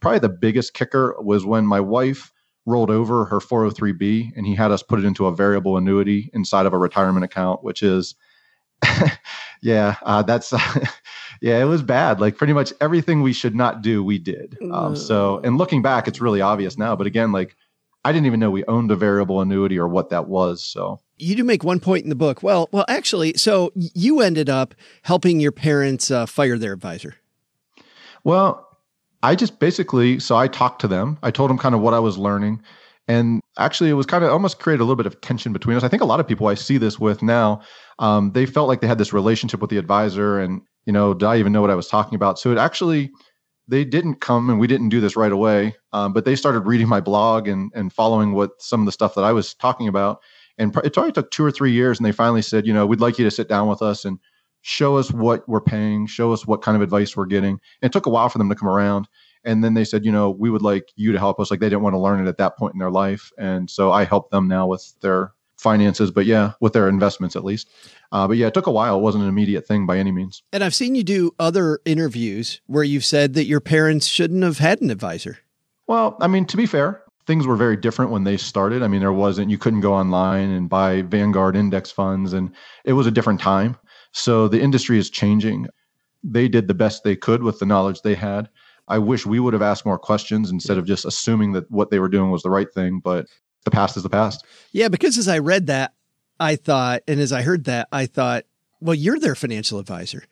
Probably the biggest kicker was when my wife rolled over her 403b and he had us put it into a variable annuity inside of a retirement account, which is yeah, uh, that's yeah, it was bad. Like pretty much everything we should not do, we did. Um, so, and looking back, it's really obvious now. But again, like I didn't even know we owned a variable annuity or what that was. So, You do make one point in the book. Well, well, actually, so you ended up helping your parents uh, fire their advisor. well, I just basically so I talked to them. I told them kind of what I was learning. And actually, it was kind of almost created a little bit of tension between us. I think a lot of people I see this with now, um, they felt like they had this relationship with the advisor, and you know, did I even know what I was talking about? So it actually, they didn't come, and we didn't do this right away. Um, but they started reading my blog and and following what some of the stuff that I was talking about. And it probably took two or three years, and they finally said, you know, we'd like you to sit down with us and show us what we're paying, show us what kind of advice we're getting. And it took a while for them to come around. And then they said, you know, we would like you to help us. Like they didn't want to learn it at that point in their life. And so I help them now with their finances, but yeah, with their investments at least. Uh, but yeah, it took a while. It wasn't an immediate thing by any means. And I've seen you do other interviews where you've said that your parents shouldn't have had an advisor. Well, I mean, to be fair, things were very different when they started. I mean, there wasn't, you couldn't go online and buy Vanguard index funds, and it was a different time. So the industry is changing. They did the best they could with the knowledge they had. I wish we would have asked more questions instead of just assuming that what they were doing was the right thing, but the past is the past. Yeah, because as I read that, I thought, and as I heard that, I thought, well, you're their financial advisor.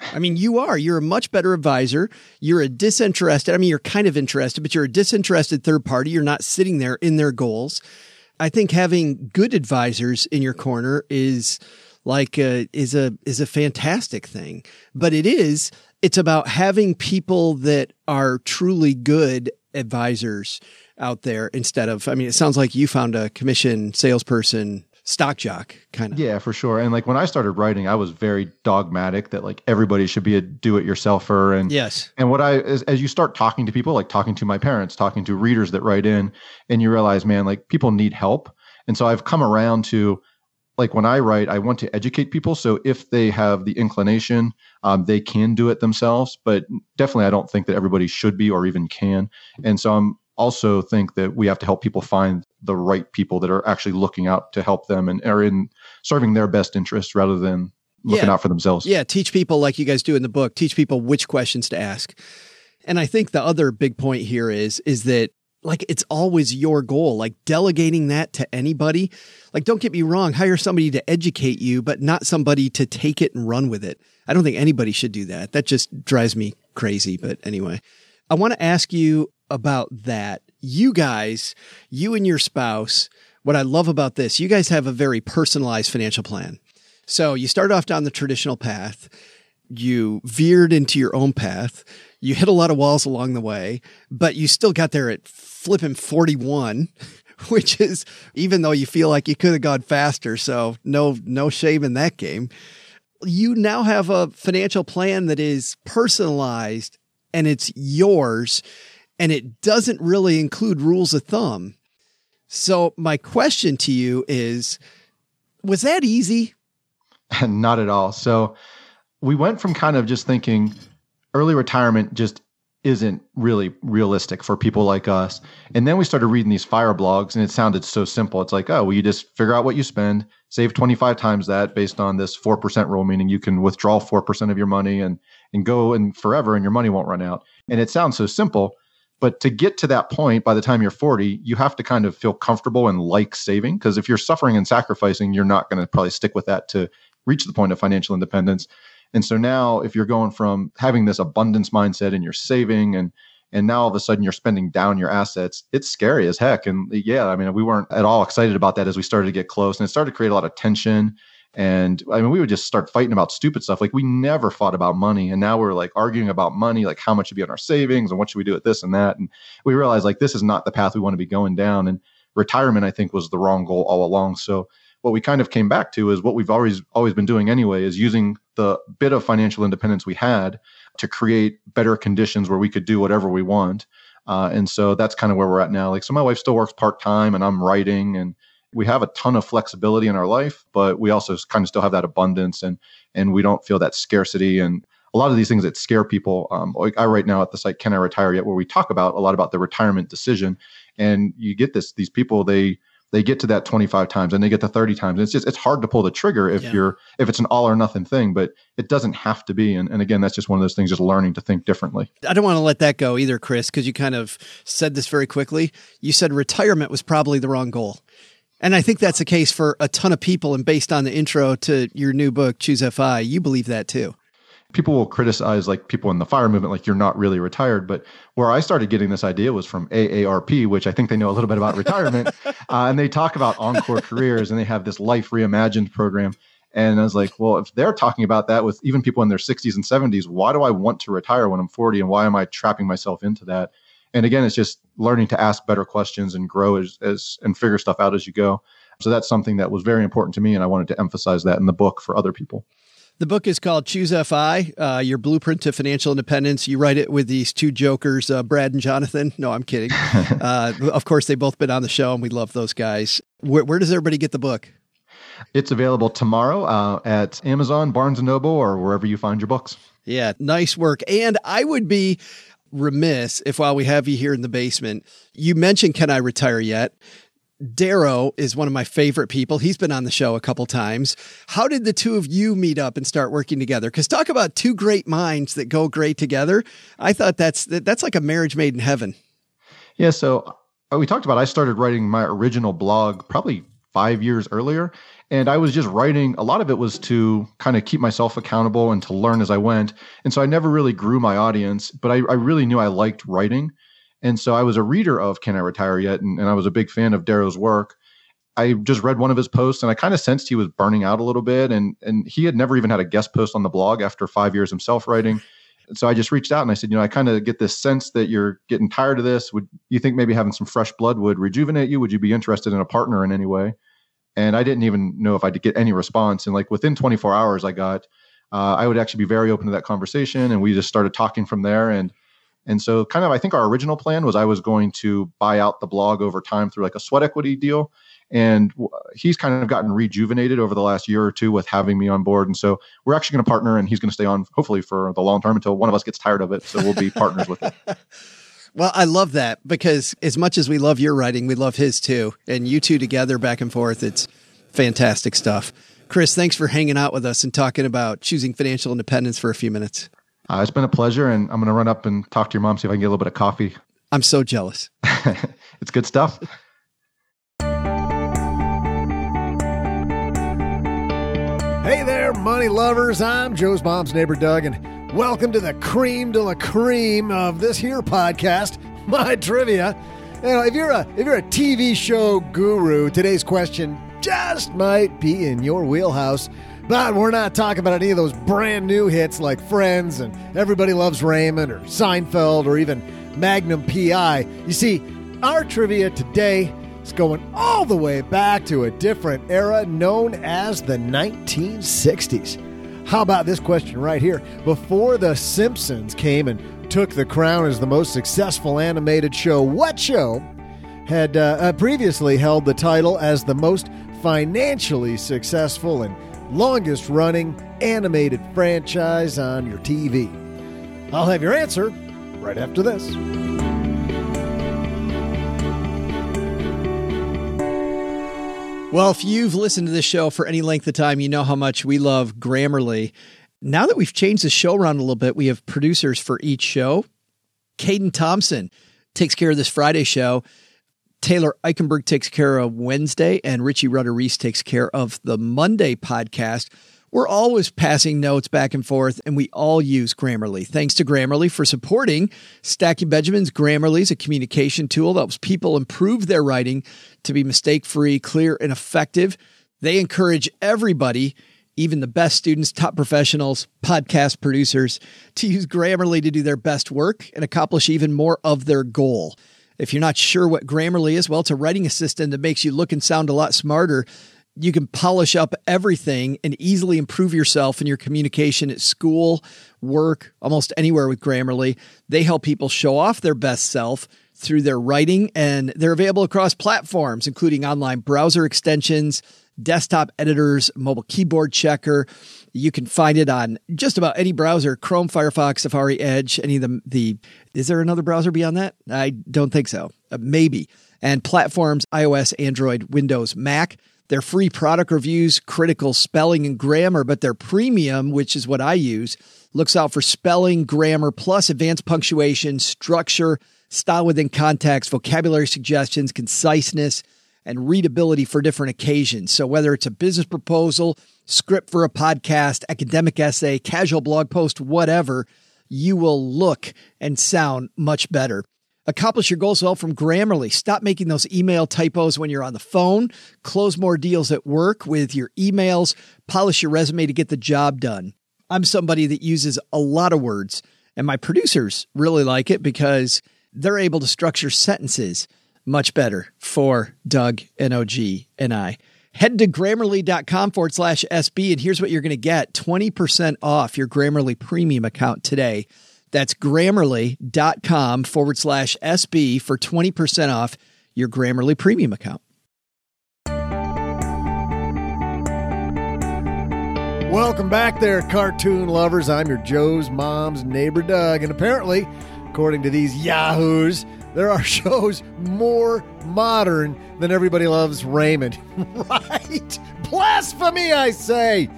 I mean, you are. You're a much better advisor. You're a disinterested, I mean, you're kind of interested, but you're a disinterested third party. You're not sitting there in their goals. I think having good advisors in your corner is like a, is a is a fantastic thing. But it is it's about having people that are truly good advisors out there instead of I mean it sounds like you found a commission salesperson stock jock kind of. Yeah, for sure. And like when I started writing, I was very dogmatic that like everybody should be a do-it-yourselfer. And Yes. and what I as, as you start talking to people, like talking to my parents, talking to readers that write in, and you realize, man, like people need help. And so I've come around to like when I write, I want to educate people. So if they have the inclination, um, they can do it themselves. But definitely, I don't think that everybody should be or even can. And so I'm also think that we have to help people find the right people that are actually looking out to help them and are in serving their best interest rather than looking Yeah. out for themselves. Yeah, teach people like you guys do in the book, teach people which questions to ask. And I think the other big point here is is that like it's always your goal, like delegating that to anybody. Like don't get me wrong, hire somebody to educate you, but not somebody to take it and run with it. I don't think anybody should do that. That just drives me crazy, but anyway. I want to ask you about that. You guys, you and your spouse, what I love about this, you guys have a very personalized financial plan. So you start off down the traditional path, you veered into your own path, you hit a lot of walls along the way, but you still got there at flipping 41, which is even though you feel like you could have gone faster. So no, no shame in that game. You now have a financial plan that is personalized and it's yours and it doesn't really include rules of thumb. So my question to you is, was that easy? Not at all. So we went from kind of just thinking early retirement just isn't really realistic for people like us. And then we started reading these fire blogs and it sounded so simple. It's like, oh, well, you just figure out what you spend, save 25 times that based on this 4% rule, meaning you can withdraw 4% of your money and, and go and forever and your money won't run out. And it sounds so simple. But to get to that point by the time you're 40, you have to kind of feel comfortable and like saving. Because if you're suffering and sacrificing, you're not going to probably stick with that to reach the point of financial independence. And so now if you're going from having this abundance mindset and you're saving and and now all of a sudden you're spending down your assets, it's scary as heck. And yeah, I mean, we weren't at all excited about that as we started to get close and it started to create a lot of tension. And I mean, we would just start fighting about stupid stuff. Like we never fought about money. And now we're like arguing about money, like how much should be on our savings and what should we do with this and that. And we realized like this is not the path we want to be going down. And retirement, I think, was the wrong goal all along. So what we kind of came back to is what we've always always been doing anyway is using the bit of financial independence we had to create better conditions where we could do whatever we want. Uh, and so that's kind of where we're at now. Like so my wife still works part-time and i'm writing and we have a ton of flexibility in our life but we also kind of still have that abundance and and we don't feel that scarcity and a lot of these things that scare people um, like i write now at the site can i retire yet? where we talk about a lot about the retirement decision. And you get this these people they they get to that 25 times and they get to 30 times. And it's just it's hard to pull the trigger if yeah. you're if it's an all or nothing thing, but it doesn't have to be. And, and again, that's just one of those things, just learning to think differently. I don't want to let that go either, Chris, because you kind of said this very quickly. You said retirement was probably the wrong goal. And I think that's the case for a ton of people. And based on the intro to your new book, Choose FI, you believe that too people will criticize like people in the fire movement like you're not really retired. But where i started getting this idea was from aarp which i think they know a little bit about retirement. Uh, and they talk about encore careers and they have this life reimagined program. And i was like well if they're talking about that with even people in their 60s and 70s why do i want to retire when i'm 40 and why am i trapping myself into that? And again it's just learning to ask better questions and grow as, as and figure stuff out as you go. So that's something that was very important to me and i wanted to emphasize that in the book for other people the book is called Choose FI, uh, Your Blueprint to Financial Independence. You write it with these two jokers, uh, Brad and Jonathan. No, I'm kidding. uh, of course, they've both been on the show, and we love those guys. Where, where does everybody get the book? It's available tomorrow uh, at Amazon, Barnes and Noble, or wherever you find your books. Yeah, nice work. And I would be remiss if while we have you here in the basement, you mentioned Can I Retire Yet? Darrow is one of my favorite people. He's been on the show a couple times. How did the two of you meet up and start working together? Because talk about two great minds that go great together. I thought that's that's like a marriage made in heaven. Yeah. So uh, we talked about. I started writing my original blog probably five years earlier, and I was just writing. A lot of it was to kind of keep myself accountable and to learn as I went. And so I never really grew my audience, but I, I really knew I liked writing. And so I was a reader of Can I Retire Yet? And, and I was a big fan of Darrow's work. I just read one of his posts and I kind of sensed he was burning out a little bit. And, and he had never even had a guest post on the blog after five years himself writing. So I just reached out and I said, you know, I kind of get this sense that you're getting tired of this. Would you think maybe having some fresh blood would rejuvenate you? Would you be interested in a partner in any way? And I didn't even know if I'd get any response. And like within 24 hours, I got, uh, I would actually be very open to that conversation. And we just started talking from there. And and so, kind of, I think our original plan was I was going to buy out the blog over time through like a sweat equity deal. And he's kind of gotten rejuvenated over the last year or two with having me on board. And so, we're actually going to partner, and he's going to stay on hopefully for the long term until one of us gets tired of it. So, we'll be partners with him. Well, I love that because as much as we love your writing, we love his too. And you two together back and forth, it's fantastic stuff. Chris, thanks for hanging out with us and talking about choosing financial independence for a few minutes. Uh, it's been a pleasure, and I'm going to run up and talk to your mom, see if I can get a little bit of coffee. I'm so jealous. it's good stuff. Hey there, money lovers. I'm Joe's mom's neighbor, Doug, and welcome to the cream de la cream of this here podcast, My Trivia. You know, if you're a if you're a TV show guru, today's question just might be in your wheelhouse. But we're not talking about any of those brand new hits like Friends and Everybody Loves Raymond or Seinfeld or even Magnum PI. You see, our trivia today is going all the way back to a different era known as the 1960s. How about this question right here? Before The Simpsons came and took the crown as the most successful animated show, what show had uh, uh previously held the title as the most financially successful and longest running animated franchise on your TV? I'll have your answer right after this. Well, if you've listened to this show for any length of time, you know how much we love Grammarly. Now that we've changed the show around a little bit, we have producers for each show. Caden Thompson takes care of this Friday show. Taylor Eichenberg takes care of Wednesday, and Richie Rudder Reese takes care of the Monday podcast. We're always passing notes back and forth, and we all use Grammarly. Thanks to Grammarly for supporting Stacking Benjamins. Grammarly is a communication tool that helps people improve their writing to be mistake free, clear, and effective. They encourage everybody, even the best students, top professionals, podcast producers, to use Grammarly to do their best work and accomplish even more of their goal. If you're not sure what Grammarly is, well, it's a writing assistant that makes you look and sound a lot smarter you can polish up everything and easily improve yourself in your communication at school, work, almost anywhere with Grammarly. They help people show off their best self through their writing, and they're available across platforms, including online browser extensions, desktop editors, mobile keyboard checker. You can find it on just about any browser Chrome, Firefox, Safari, Edge, any of the, the is there another browser beyond that? I don't think so. Uh, maybe. And platforms iOS, Android, Windows, Mac. Their free product reviews, critical spelling and grammar, but their premium, which is what I use, looks out for spelling, grammar, plus advanced punctuation, structure, style within context, vocabulary suggestions, conciseness, and readability for different occasions. So whether it's a business proposal, script for a podcast, academic essay, casual blog post, whatever, you will look and sound much better. Accomplish your goals well from Grammarly. Stop making those email typos when you're on the phone. Close more deals at work with your emails. Polish your resume to get the job done. I'm somebody that uses a lot of words, and my producers really like it because they're able to structure sentences much better for Doug and OG and I. Head to grammarly.com forward slash SB, and here's what you're going to get 20% off your Grammarly premium account today. That's grammarly.com forward slash SB for 20% off your Grammarly premium account. Welcome back there, cartoon lovers. I'm your Joe's mom's neighbor, Doug. And apparently, according to these yahoos, there are shows more modern than Everybody Loves Raymond. right? Blasphemy, I say.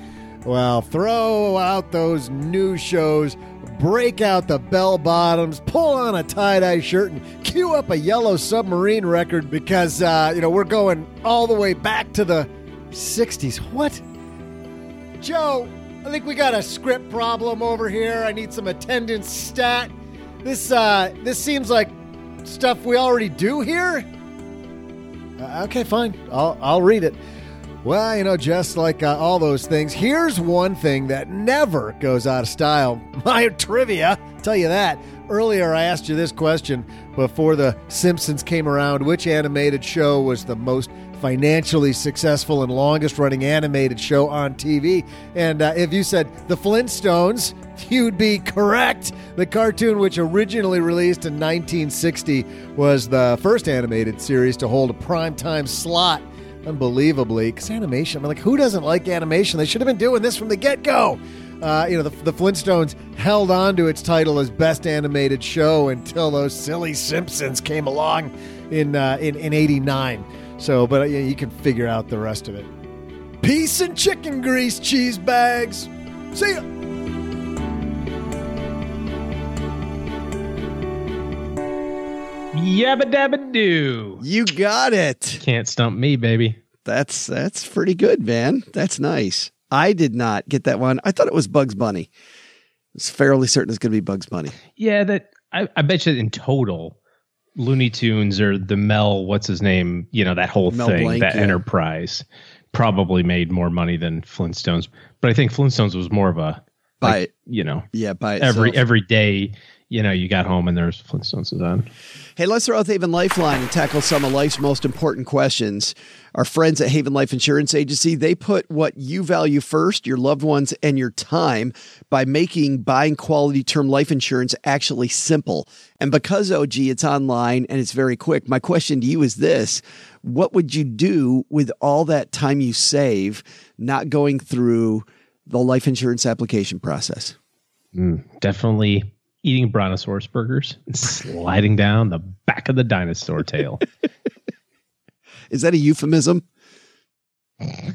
Well, throw out those new shows break out the bell bottoms, pull on a tie dye shirt, and cue up a yellow submarine record because, uh, you know, we're going all the way back to the 60s. What? Joe, I think we got a script problem over here. I need some attendance stat. This, uh, this seems like stuff we already do here. Uh, okay, fine. I'll, I'll read it. Well, you know, just like uh, all those things, here's one thing that never goes out of style. My trivia, tell you that. Earlier, I asked you this question before The Simpsons came around which animated show was the most financially successful and longest running animated show on TV? And uh, if you said The Flintstones, you'd be correct. The cartoon, which originally released in 1960, was the first animated series to hold a primetime slot unbelievably. Because animation, I mean, like, who doesn't like animation? They should have been doing this from the get go. Uh, you know, the, the, Flintstones held on to its title as best animated show until those silly Simpsons came along in uh, in, in '89. So, but uh, you can figure out the rest of it. Peace and chicken grease cheese bags. See ya. Yabba dabba doo. You got it. Can't stump me, baby. That's that's pretty good, man. That's nice. I did not get that one. I thought it was Bugs Bunny. It's fairly certain it's going to be Bugs Bunny. Yeah, that I, I bet you in total, Looney Tunes or the Mel, what's his name? You know that whole Mel thing, Blanc, that yeah. enterprise, probably made more money than Flintstones. But I think Flintstones was more of a by like, you know yeah by every every day you know, you got home and there's Flintstones on. Hey, let's throw out the Haven Lifeline and tackle some of life's most important questions. Our friends at Haven Life Insurance Agency, they put what you value first, your loved ones and your time by making buying quality term life insurance actually simple. And because OG, it's online and it's very quick. My question to you is this, what would you do with all that time you save not going through the life insurance application process? Mm, definitely eating brontosaurus burgers and sliding down the back of the dinosaur tail. Is that a euphemism? I,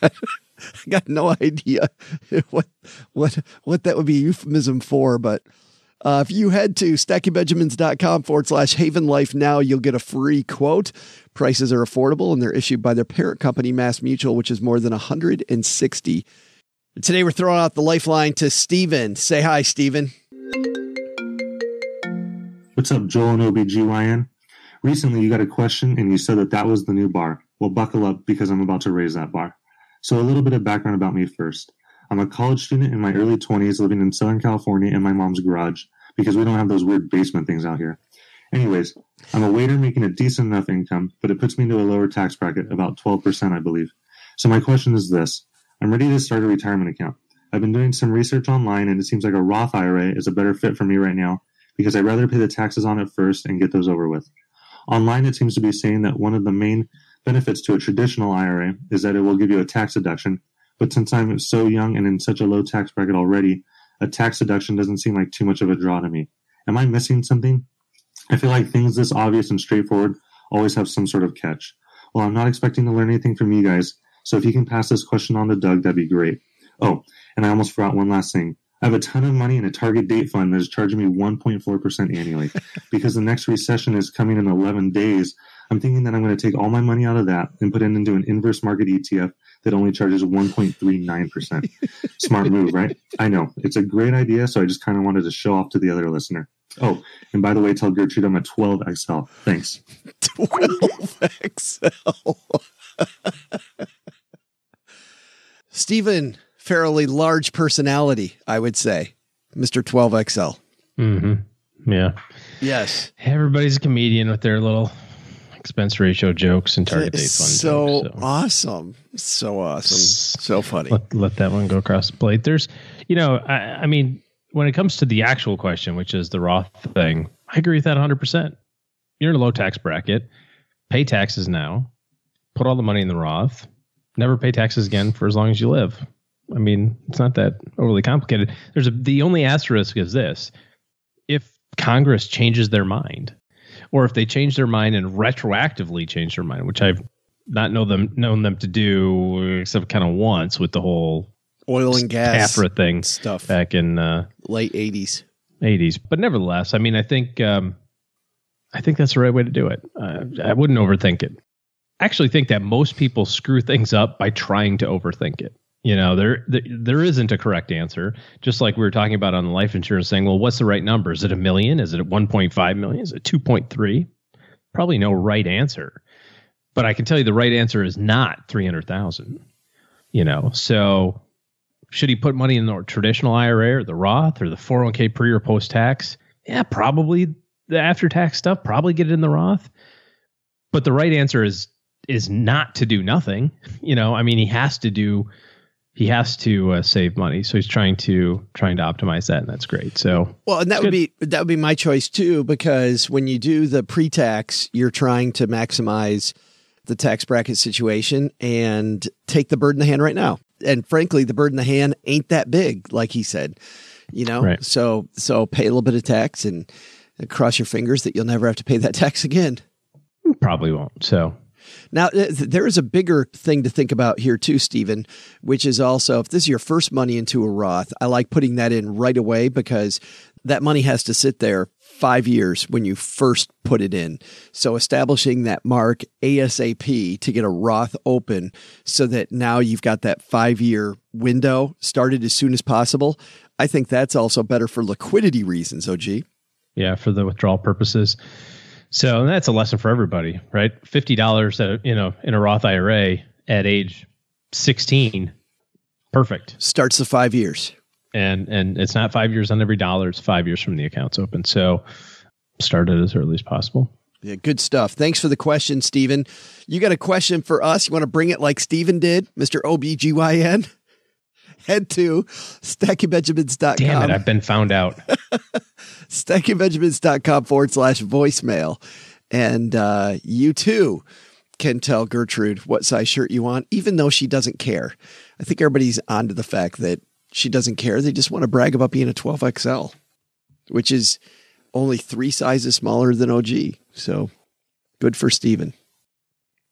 got, I got no idea what what what that would be a euphemism for, but uh, if you head to stackingbenjamins.com forward slash haven life now, you'll get a free quote. Prices are affordable and they're issued by their parent company, Mass Mutual, which is more than 160. Today we're throwing out the lifeline to Stevan. Say hi, Stevan. What's up, Joel and OBGYN? Recently, you got a question and you said that that was the new bar. Well, buckle up because I'm about to raise that bar. So, a little bit of background about me first. I'm a college student in my early 20s living in Southern California in my mom's garage because we don't have those weird basement things out here. Anyways, I'm a waiter making a decent enough income, but it puts me into a lower tax bracket, about 12%, I believe. So, my question is this I'm ready to start a retirement account. I've been doing some research online and it seems like a Roth IRA is a better fit for me right now because I'd rather pay the taxes on it first and get those over with. Online, it seems to be saying that one of the main benefits to a traditional IRA is that it will give you a tax deduction. But since I'm so young and in such a low tax bracket already, a tax deduction doesn't seem like too much of a draw to me. Am I missing something? I feel like things this obvious and straightforward always have some sort of catch. Well, I'm not expecting to learn anything from you guys, so if you can pass this question on to Doug, that'd be great. Oh, and I almost forgot one last thing. I have a ton of money in a target date fund that is charging me 1.4% annually. because the next recession is coming in 11 days, I'm thinking that I'm going to take all my money out of that and put it into an inverse market ETF that only charges 1.39%. Smart move, right? I know. It's a great idea, so I just kind of wanted to show off to the other listener. Oh, and by the way, tell Gertrude I'm a 12XL. Thanks. 12XL. Stevan, fairly large personality, I would say. Mr. 12XL. Mm-hmm. Yeah. Yes. Everybody's a comedian with their little expense ratio jokes and target date fund. So, jokes, so, awesome. So awesome. So funny. Let, let, that one go across the plate. There's, you know, I, I mean, when it comes to the actual question, which is the Roth thing, I agree with that 100%. You're in a low tax bracket, pay taxes now, put all the money in the Roth, never pay taxes again for as long as you live. I mean, it's not that overly complicated. There's a the only asterisk is this: if Congress changes their mind, or if they change their mind and retroactively change their mind, which I've not know them known them to do except kind of once with the whole oil and gas TAFRA thing stuff back in uh, late eighties. Eighties, but nevertheless, I mean, I think um, I think that's the right way to do it. Uh, I wouldn't overthink it. I actually think that most people screw things up by trying to overthink it. You know, there, there there isn't a correct answer. Just like we were talking about on the life insurance saying, well, what's the right number? Is it a million? Is it 1.5 million? Is it 2.3? Probably no right answer. But I can tell you the right answer is not 300,000. You know, so should he put money in the traditional IRA or the Roth or the 401k pre or post tax? Yeah, probably the after tax stuff, probably get it in the Roth. But the right answer is is not to do nothing. You know, I mean, he has to do he has to uh, save money, so he's trying to trying to optimize that, and that's great. So well, and that would be that would be my choice too, because when you do the pre-tax, you're trying to maximize the tax bracket situation and take the bird in the hand right now. And frankly, the bird in the hand ain't that big, like he said. You know, right. so so pay a little bit of tax and, and cross your fingers that you'll never have to pay that tax again. Probably won't. So now, there is a bigger thing to think about here, too, Stevan, which is also if this is your first money into a Roth, I like putting that in right away because that money has to sit there five years when you first put it in. So establishing that mark ASAP to get a Roth open so that now you've got that five year window started as soon as possible. I think that's also better for liquidity reasons, OG. Yeah, for the withdrawal purposes. So that's a lesson for everybody, right? Fifty dollars, uh, you know, in a Roth IRA at age sixteen, perfect. Starts the five years. and and it's not five years on every dollar; it's five years from the account's open. So start it as early as possible. Yeah, good stuff. Thanks for the question, Stevan. You got a question for us? You want to bring it like Stevan did, Mr. OBGYN? Head to stackingbenjamins.com. Damn it, I've been found out. stackingbenjamins.com forward slash voicemail. And uh, you too can tell Gertrude what size shirt you want, even though she doesn't care. I think everybody's onto the fact that she doesn't care. They just want to brag about being a 12XL, which is only three sizes smaller than OG. So good for Stevan.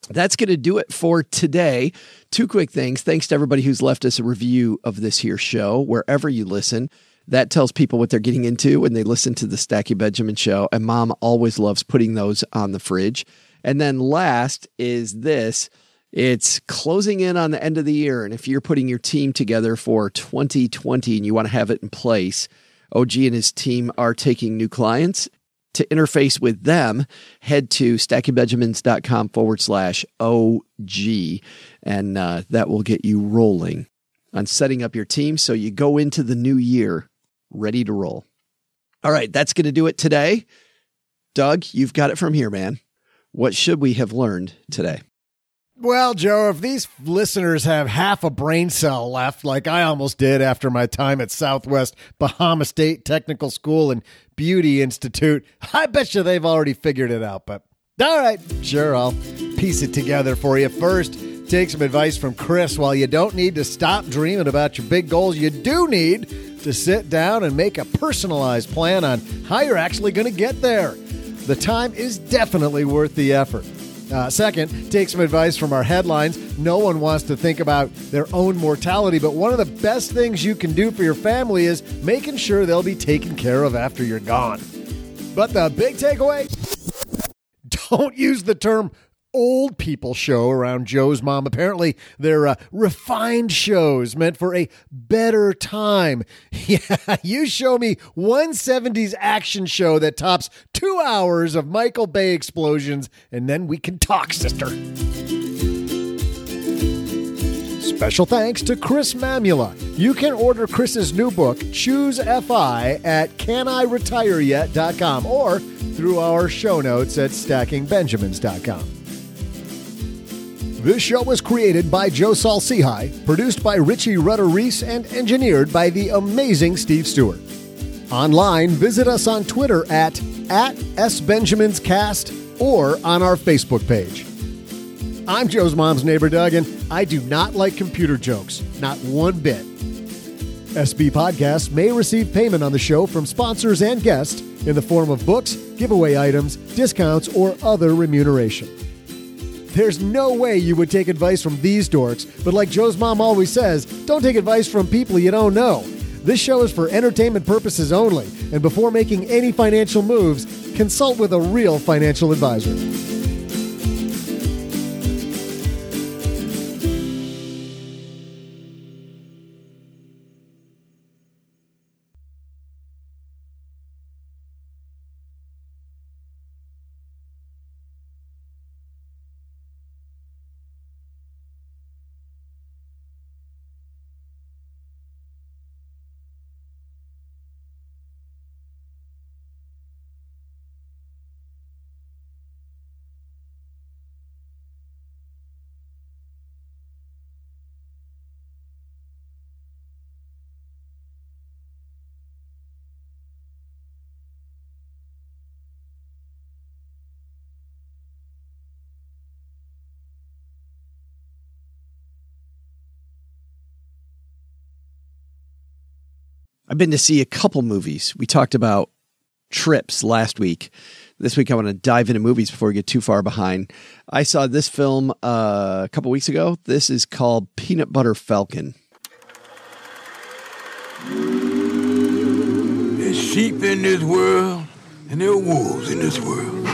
That's going to do it for today. Two quick things. Thanks to everybody who's left us a review of this here show, wherever you listen. That tells people what they're getting into when they listen to the Stacking Benjamins show. And mom always loves putting those on the fridge. And then last is this it's closing in on the end of the year. And if you're putting your team together for 2020 and you want to have it in place, OG and his team are taking new clients. To interface with them, head to stackingbenjamins.com forward slash OG, and uh, that will get you rolling on setting up your team so you go into the new year ready to roll. All right, that's going to do it today. Doug, you've got it from here, man. What should we have learned today? Well, Joe, if these listeners have half a brain cell left, like I almost did after my time at Southwest Bahama State Technical School and Beauty Institute, I bet you they've already figured it out. But all right, sure, I'll piece it together for you. First, take some advice from Chris. While you don't need to stop dreaming about your big goals, you do need to sit down and make a personalized plan on how you're actually going to get there. The time is definitely worth the effort. Uh, second, take some advice from our headlines. No one wants to think about their own mortality, but one of the best things you can do for your family is making sure they'll be taken care of after you're gone. But the big takeaway don't use the term old people show around Joe's mom. Apparently, they're uh, refined shows meant for a better time. Yeah, you show me one 70s action show that tops two hours of Michael Bay explosions, and then we can talk, sister. Special thanks to Chris Mamula. You can order Chris's new book, Choose FI, at caniretireyet.com or through our show notes at stackingbenjamins.com. This show was created by Joe Saul-Sehy, produced by Richie Rudder Reese, and engineered by the amazing Steve Stewart. Online, visit us on Twitter at, at SBenjaminsCast or on our Facebook page. I'm Joe's mom's neighbor, Doug, and I do not like computer jokes, not one bit. SB Podcasts may receive payment on the show from sponsors and guests in the form of books, giveaway items, discounts, or other remuneration. There's no way you would take advice from these dorks, but like Joe's mom always says, don't take advice from people you don't know. This show is for entertainment purposes only, and before making any financial moves, consult with a real financial advisor. I've been to see a couple movies. We talked about trips last week. This week, I want to dive into movies before we get too far behind. I saw this film uh, a couple weeks ago. This is called Peanut Butter Falcon. There's sheep in this world, and there are wolves in this world.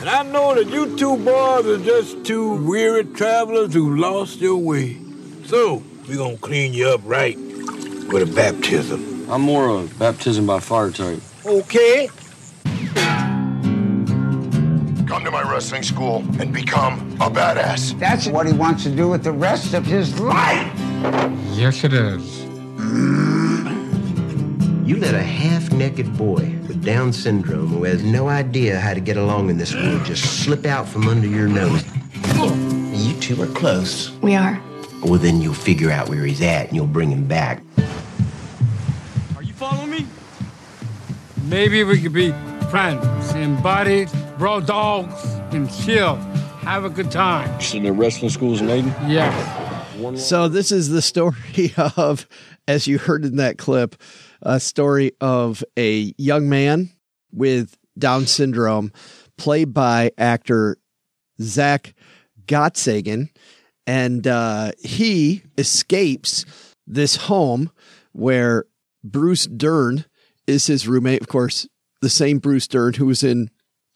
And I know that you two boys are just two weary travelers who lost your way. So, we're gonna clean you up right with a baptism. I'm more a baptism by fire type. Okay? Come to my wrestling school and become a badass. That's what he wants to do with the rest of his life. Yes, it is. You let a half naked boy with Down syndrome who has no idea how to get along in this world just slip out from under your nose. You two are close. We are. Well, then you'll figure out where he's at and you'll bring him back. Are you following me? Maybe we could be friends and buddies, bro dogs, and chill. Have a good time. Seen the wrestling schools in Ayden? Yeah. So this is the story of, as you heard in that clip, a story of a young man with Down syndrome, played by actor Zack Gottsagen, and uh, he escapes this home where Bruce Dern is his roommate. Of course, the same Bruce Dern who was in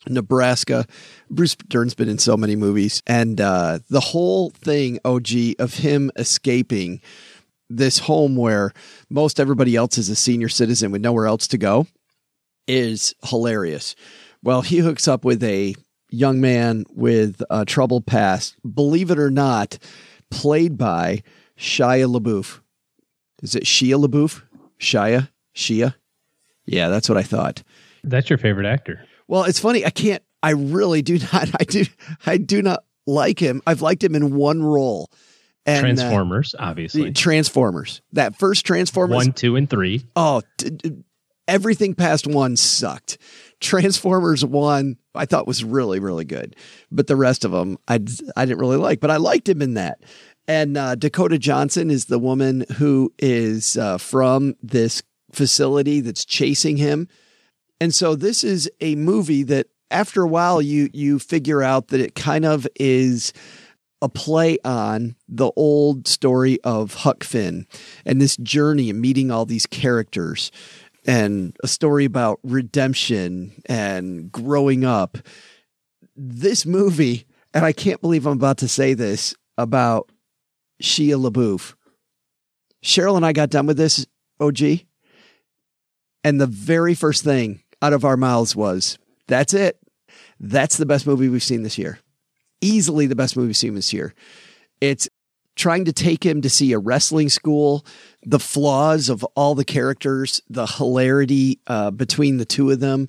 Nebraska. Bruce Dern's been in so many movies, and uh, the whole thing, OG, of him escaping this home where most everybody else is a senior citizen with nowhere else to go is hilarious. Well, he hooks up with a young man with a troubled past, believe it or not, played by Shia LaBeouf. Is it Shia LaBeouf? Shia? Shia? Yeah, that's what I thought. That's your favorite actor. Well, it's funny. I can't. I really do not. I do. I do not like him. I've liked him in one role. And, uh, Transformers, obviously. Transformers. That first Transformers. One, two, and three. Oh, d- d- everything past one sucked. Transformers one, I thought was really, really good, but the rest of them, I I didn't really like. But I liked him in that. And uh, Dakota Johnson is the woman who is uh, from this facility that's chasing him. And so this is a movie that after a while you you figure out that it kind of is a play on the old story of Huck Finn and this journey and meeting all these characters and a story about redemption and growing up. This movie, and I can't believe I'm about to say this about Shia LaBeouf. Cheryl and I got done with this, OG, and the very first thing out of our mouths was, that's it. That's the best movie we've seen this year. Easily the best movie we've seen this year. It's trying to take him to see a wrestling school, the flaws of all the characters, the hilarity uh, between the two of them,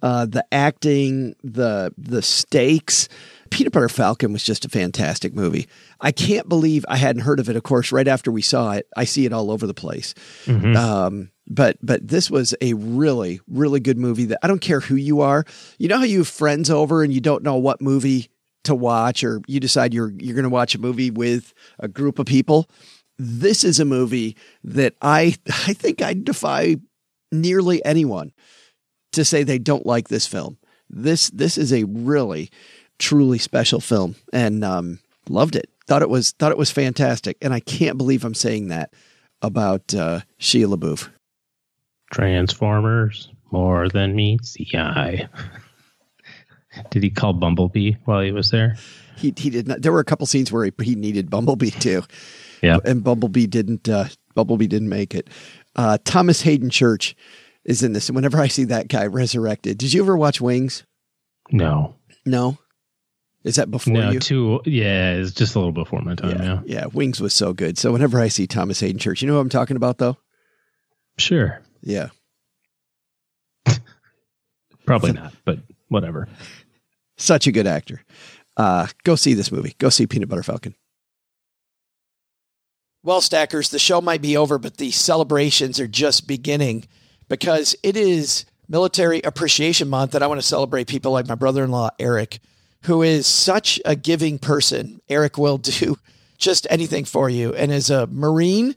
uh, the acting, the the stakes. Peanut Butter Falcon was just a fantastic movie. I can't believe I hadn't heard of it. Of course, right after we saw it, I see it all over the place. Mhm. Um, but but this was a really really good movie. That I don't care who you are. You know how you have friends over and you don't know what movie to watch, or you decide you're you're going to watch a movie with a group of people. This is a movie that I I think I defy nearly anyone to say they don't like this film. This this is a really truly special film, and um, loved it. Thought it was thought it was fantastic, and I can't believe I'm saying that about uh, Shia LaBeouf. Transformers, more than meets the eye. Did he call Bumblebee while he was there? He he did not. There were a couple scenes where he, he needed Bumblebee too. Yeah. and Bumblebee didn't. Uh, Bumblebee didn't make it. Uh, Thomas Haden Church is in this, and whenever I see that guy resurrected, did you ever watch Wings? No. No. Is that before no, you? two. Yeah, it's just a little before my time. Yeah. Yeah, Wings was so good. So whenever I see Thomas Haden Church, you know what I'm talking about, though. Sure. Yeah. Probably not, but whatever. Such a good actor. Uh, go see this movie. Go see Peanut Butter Falcon. Well, Stackers, the show might be over, but the celebrations are just beginning because it is Military Appreciation Month, and I want to celebrate people like my brother in law, Eric, who is such a giving person. Eric will do just anything for you. And as a Marine,